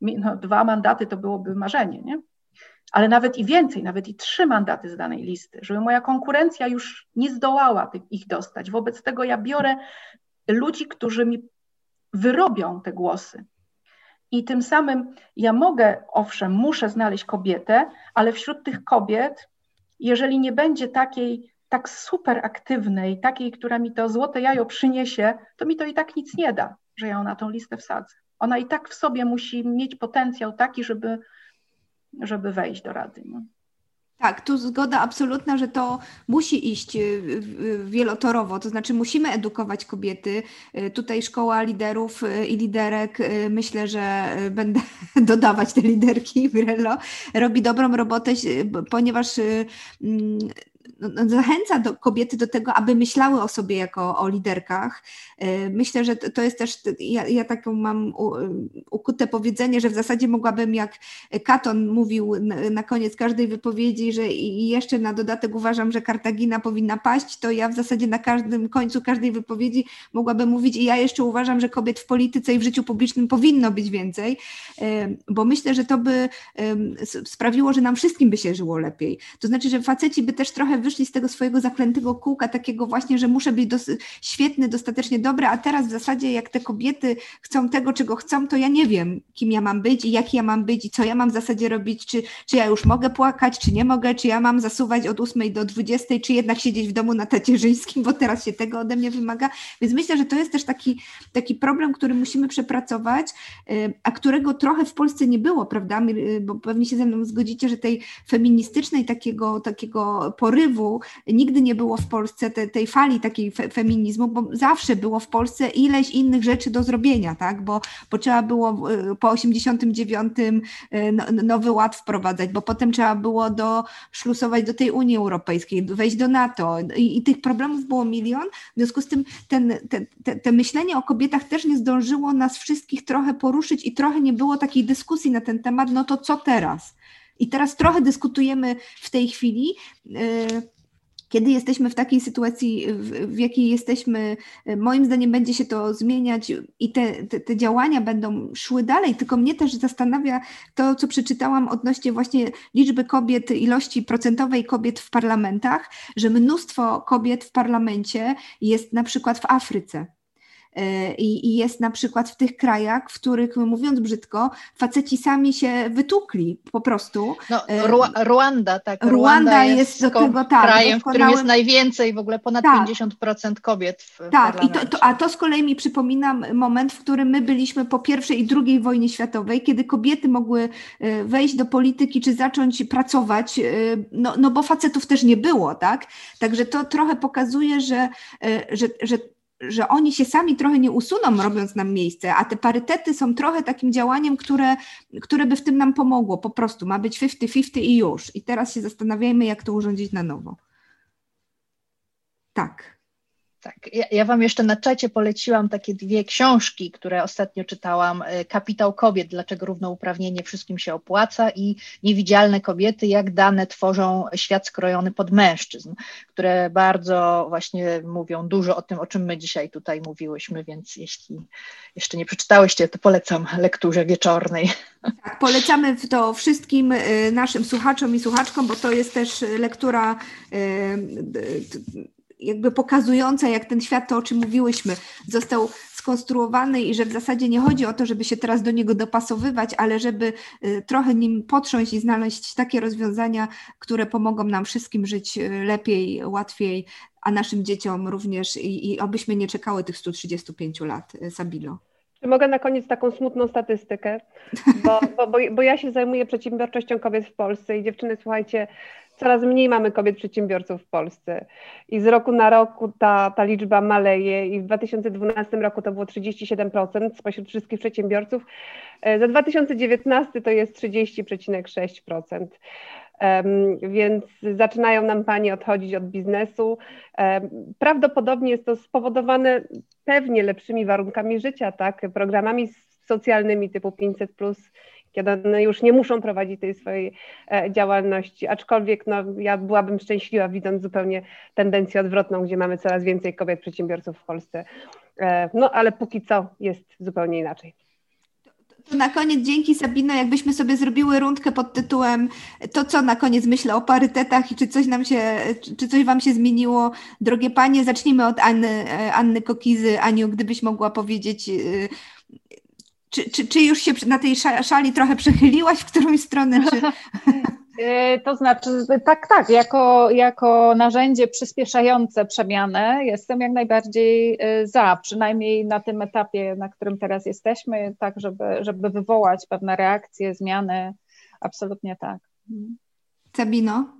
no dwa mandaty to byłoby marzenie, nie? ale nawet i więcej, nawet i trzy mandaty z danej listy, żeby moja konkurencja już nie zdołała ich dostać. Wobec tego ja biorę ludzi, którzy mi wyrobią te głosy. I tym samym ja mogę, owszem, muszę znaleźć kobietę, ale wśród tych kobiet, jeżeli nie będzie takiej tak super aktywnej, takiej, która mi to złote jajo przyniesie, to mi to i tak nic nie da, że ja ją na tą listę wsadzę. Ona i tak w sobie musi mieć potencjał taki, żeby, żeby wejść do rady. No. Tak, tu zgoda absolutna, że to musi iść y, wielotorowo, to znaczy musimy edukować kobiety. Y, tutaj szkoła liderów y, i liderek, myślę, że będę dodawać te liderki, Wirello, robi dobrą robotę, ponieważ mm, zachęca do, kobiety do tego, aby myślały o sobie jako o liderkach. E, myślę, że to jest też, ja, ja taką mam ukute powiedzenie, że w zasadzie mogłabym, jak Katon mówił na, na koniec każdej wypowiedzi, że i jeszcze na dodatek uważam, że Kartagina powinna paść, to ja w zasadzie na każdym końcu każdej wypowiedzi mogłabym mówić i ja jeszcze uważam, że kobiet w polityce i w życiu publicznym powinno być więcej, e, bo myślę, że to by sprawiło, że nam wszystkim by się żyło lepiej. To znaczy, że faceci by też trochę wyszli z tego swojego zaklętego kółka, takiego właśnie, że muszę być świetny, dostatecznie dobry, a teraz w zasadzie jak te kobiety chcą tego, czego chcą, to ja nie wiem, kim ja mam być i jaki ja mam być i co ja mam w zasadzie robić, czy, czy ja już mogę płakać, czy nie mogę, czy ja mam zasuwać od 8 do 20, czy jednak siedzieć w domu na tacierzyńskim, bo teraz się tego ode mnie wymaga. Więc myślę, że to jest też taki, taki problem, który musimy przepracować, y, a którego trochę w Polsce nie było, prawda? Y, bo pewnie się ze mną zgodzicie, że tej feministycznej takiego, takiego porywu, nigdy nie było w Polsce te, tej fali takiej fe, feminizmu, bo zawsze było w Polsce ileś innych rzeczy do zrobienia, tak? Bo, bo trzeba było y, po 89 y, no, nowy ład wprowadzać, bo potem trzeba było do, szlusować do tej Unii Europejskiej, wejść do NATO i, i tych problemów było milion, w związku z tym ten, te, te, te myślenie o kobietach też nie zdążyło nas wszystkich trochę poruszyć i trochę nie było takiej dyskusji na ten temat, no to co teraz? I teraz trochę dyskutujemy w tej chwili. Y, kiedy jesteśmy w takiej sytuacji, w, jakiej jesteśmy, moim zdaniem będzie się to zmieniać i te, te, te, działania będą szły dalej. Tylko mnie też zastanawia to, co przeczytałam odnośnie właśnie liczby kobiet, ilości procentowej kobiet w parlamentach, że mnóstwo kobiet w parlamencie jest na przykład w Afryce I, I, jest na przykład w tych krajach, w których, mówiąc brzydko, faceci sami się wytukli po prostu. No, e, Ruanda, tak. Ruanda, Ruanda jest, jest do tego tak, krajem, w którym jest najwięcej, w ogóle ponad tak, 50% kobiet w Tak, i to, to, a to z kolei mi przypominam moment, w którym my byliśmy po pierwszej i drugiej wojnie światowej, kiedy kobiety mogły e, wejść do polityki czy zacząć pracować, no, no bo facetów też nie było, tak? Także to trochę pokazuje, że, że, że że oni się sami trochę nie usuną, robiąc nam miejsce, a te parytety są trochę takim działaniem, które, które by w tym nam pomogło. Po prostu ma być 50-50 i już. I teraz się zastanawiajmy, jak to urządzić na nowo. Tak. Tak, ja, ja, Wam jeszcze na czacie poleciłam takie dwie książki, które ostatnio czytałam. E, Kapitał Kobiet, dlaczego równouprawnienie wszystkim się opłaca i Niewidzialne kobiety, jak dane tworzą świat skrojony pod mężczyzn, które bardzo właśnie mówią dużo o tym, o czym my dzisiaj tutaj mówiłyśmy, więc jeśli jeszcze nie przeczytałyście, to polecam lekturze wieczornej. Tak, polecamy to wszystkim e, naszym słuchaczom i słuchaczkom, bo to jest też lektura e, jakby pokazująca, jak ten świat, to o czym mówiłyśmy, został skonstruowany i że w zasadzie nie chodzi o to, żeby się teraz do niego dopasowywać, ale żeby y, trochę nim potrząść i znaleźć takie rozwiązania, które pomogą nam wszystkim żyć y, lepiej, łatwiej, a naszym dzieciom również i, i obyśmy nie czekały tych 135 lat, y, Sabilo. Czy mogę na koniec taką smutną statystykę? Bo, bo, bo, bo, ja się zajmuję przedsiębiorczością kobiet w Polsce i dziewczyny, słuchajcie, coraz mniej mamy kobiet przedsiębiorców w Polsce. I z roku na rok ta, ta liczba maleje i w 2012 roku to było 37% spośród wszystkich przedsiębiorców. E, za 2019 to jest 30,6%. Um, więc zaczynają nam panie odchodzić od biznesu. Um, prawdopodobnie jest to spowodowane pewnie lepszymi warunkami życia, tak, programami socjalnymi typu 500 plus kiedy one już nie muszą prowadzić tej swojej e, działalności. Aczkolwiek no, ja byłabym szczęśliwa, widząc zupełnie tendencję odwrotną, gdzie mamy coraz więcej kobiet przedsiębiorców w Polsce. E, no ale póki co jest zupełnie inaczej. To na koniec dzięki Sabino, jakbyśmy sobie zrobiły rundkę pod tytułem to, co na koniec myślę o parytetach i czy coś nam się, czy coś Wam się zmieniło. Drogie Panie, zacznijmy od Anny, e, Anny Kokizy. Aniu, gdybyś mogła powiedzieć czy, czy, czy już się na tej szali trochę przechyliłaś w którąś stronę? Czy... E, to znaczy, tak, tak, jako, jako narzędzie przyspieszające przemianę jestem jak najbardziej e, za, przynajmniej na tym etapie, na którym teraz jesteśmy, tak, żeby, żeby wywołać pewne reakcje, zmiany, absolutnie tak. Sabino?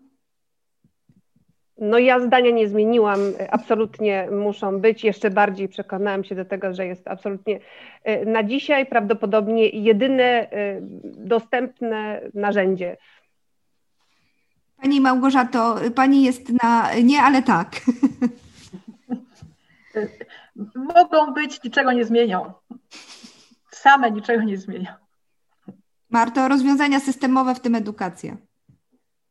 No ja zdania nie zmieniłam, absolutnie muszą być. Jeszcze bardziej przekonałam się do tego, że jest absolutnie e, na dzisiaj prawdopodobnie jedyne e, dostępne narzędzie. Pani Małgorzato, pani jest na nie, ale tak. Mogą być, niczego nie zmienią. Same niczego nie zmienią. Marto, rozwiązania systemowe, w tym edukacja.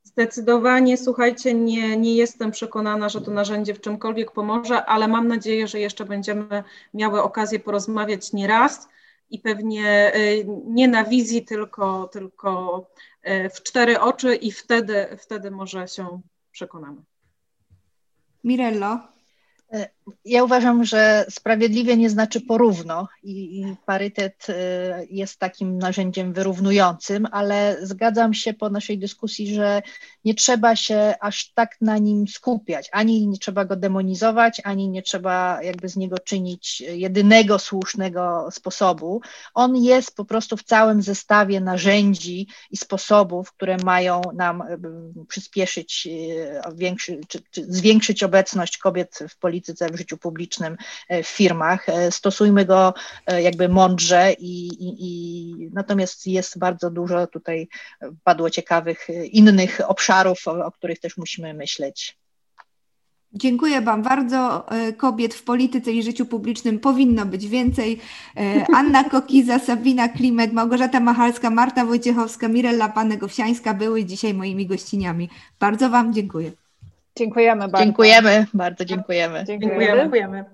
Zdecydowanie, słuchajcie, nie, nie jestem przekonana, że to narzędzie w czymkolwiek pomoże, ale mam nadzieję, że jeszcze będziemy miały okazję porozmawiać nie raz i pewnie y, nie na wizji, tylko, tylko y, w cztery oczy i wtedy, wtedy może się przekonamy. Mirello? Ja uważam, że sprawiedliwie nie znaczy porówno i, i, parytet e, jest takim narzędziem wyrównującym, ale zgadzam się po naszej dyskusji, że nie trzeba się aż tak na nim skupiać, ani nie trzeba go demonizować, ani nie trzeba jakby z niego czynić jedynego słusznego sposobu. On jest po prostu w całym zestawie narzędzi i sposobów, które mają nam e, przyspieszyć, większy, czy, czy zwiększyć obecność kobiet w polityce, w życiu publicznym, e, w firmach. E, stosujmy go e, jakby mądrze i, i, i natomiast jest bardzo dużo tutaj padło ciekawych innych obszarów, o, o których też musimy myśleć. Dziękuję Wam bardzo. Kobiet w polityce i życiu publicznym powinno być więcej. Anna Kokiza, Sabina Klimek, Małgorzata Machalska, Marta Wojciechowska, Mirella Panego-Wsiańska były dzisiaj moimi gościniami. Bardzo Wam dziękuję. Dziękujemy bardzo. Dziękujemy, bardzo dziękujemy. Dziękujemy. dziękujemy. dziękujemy.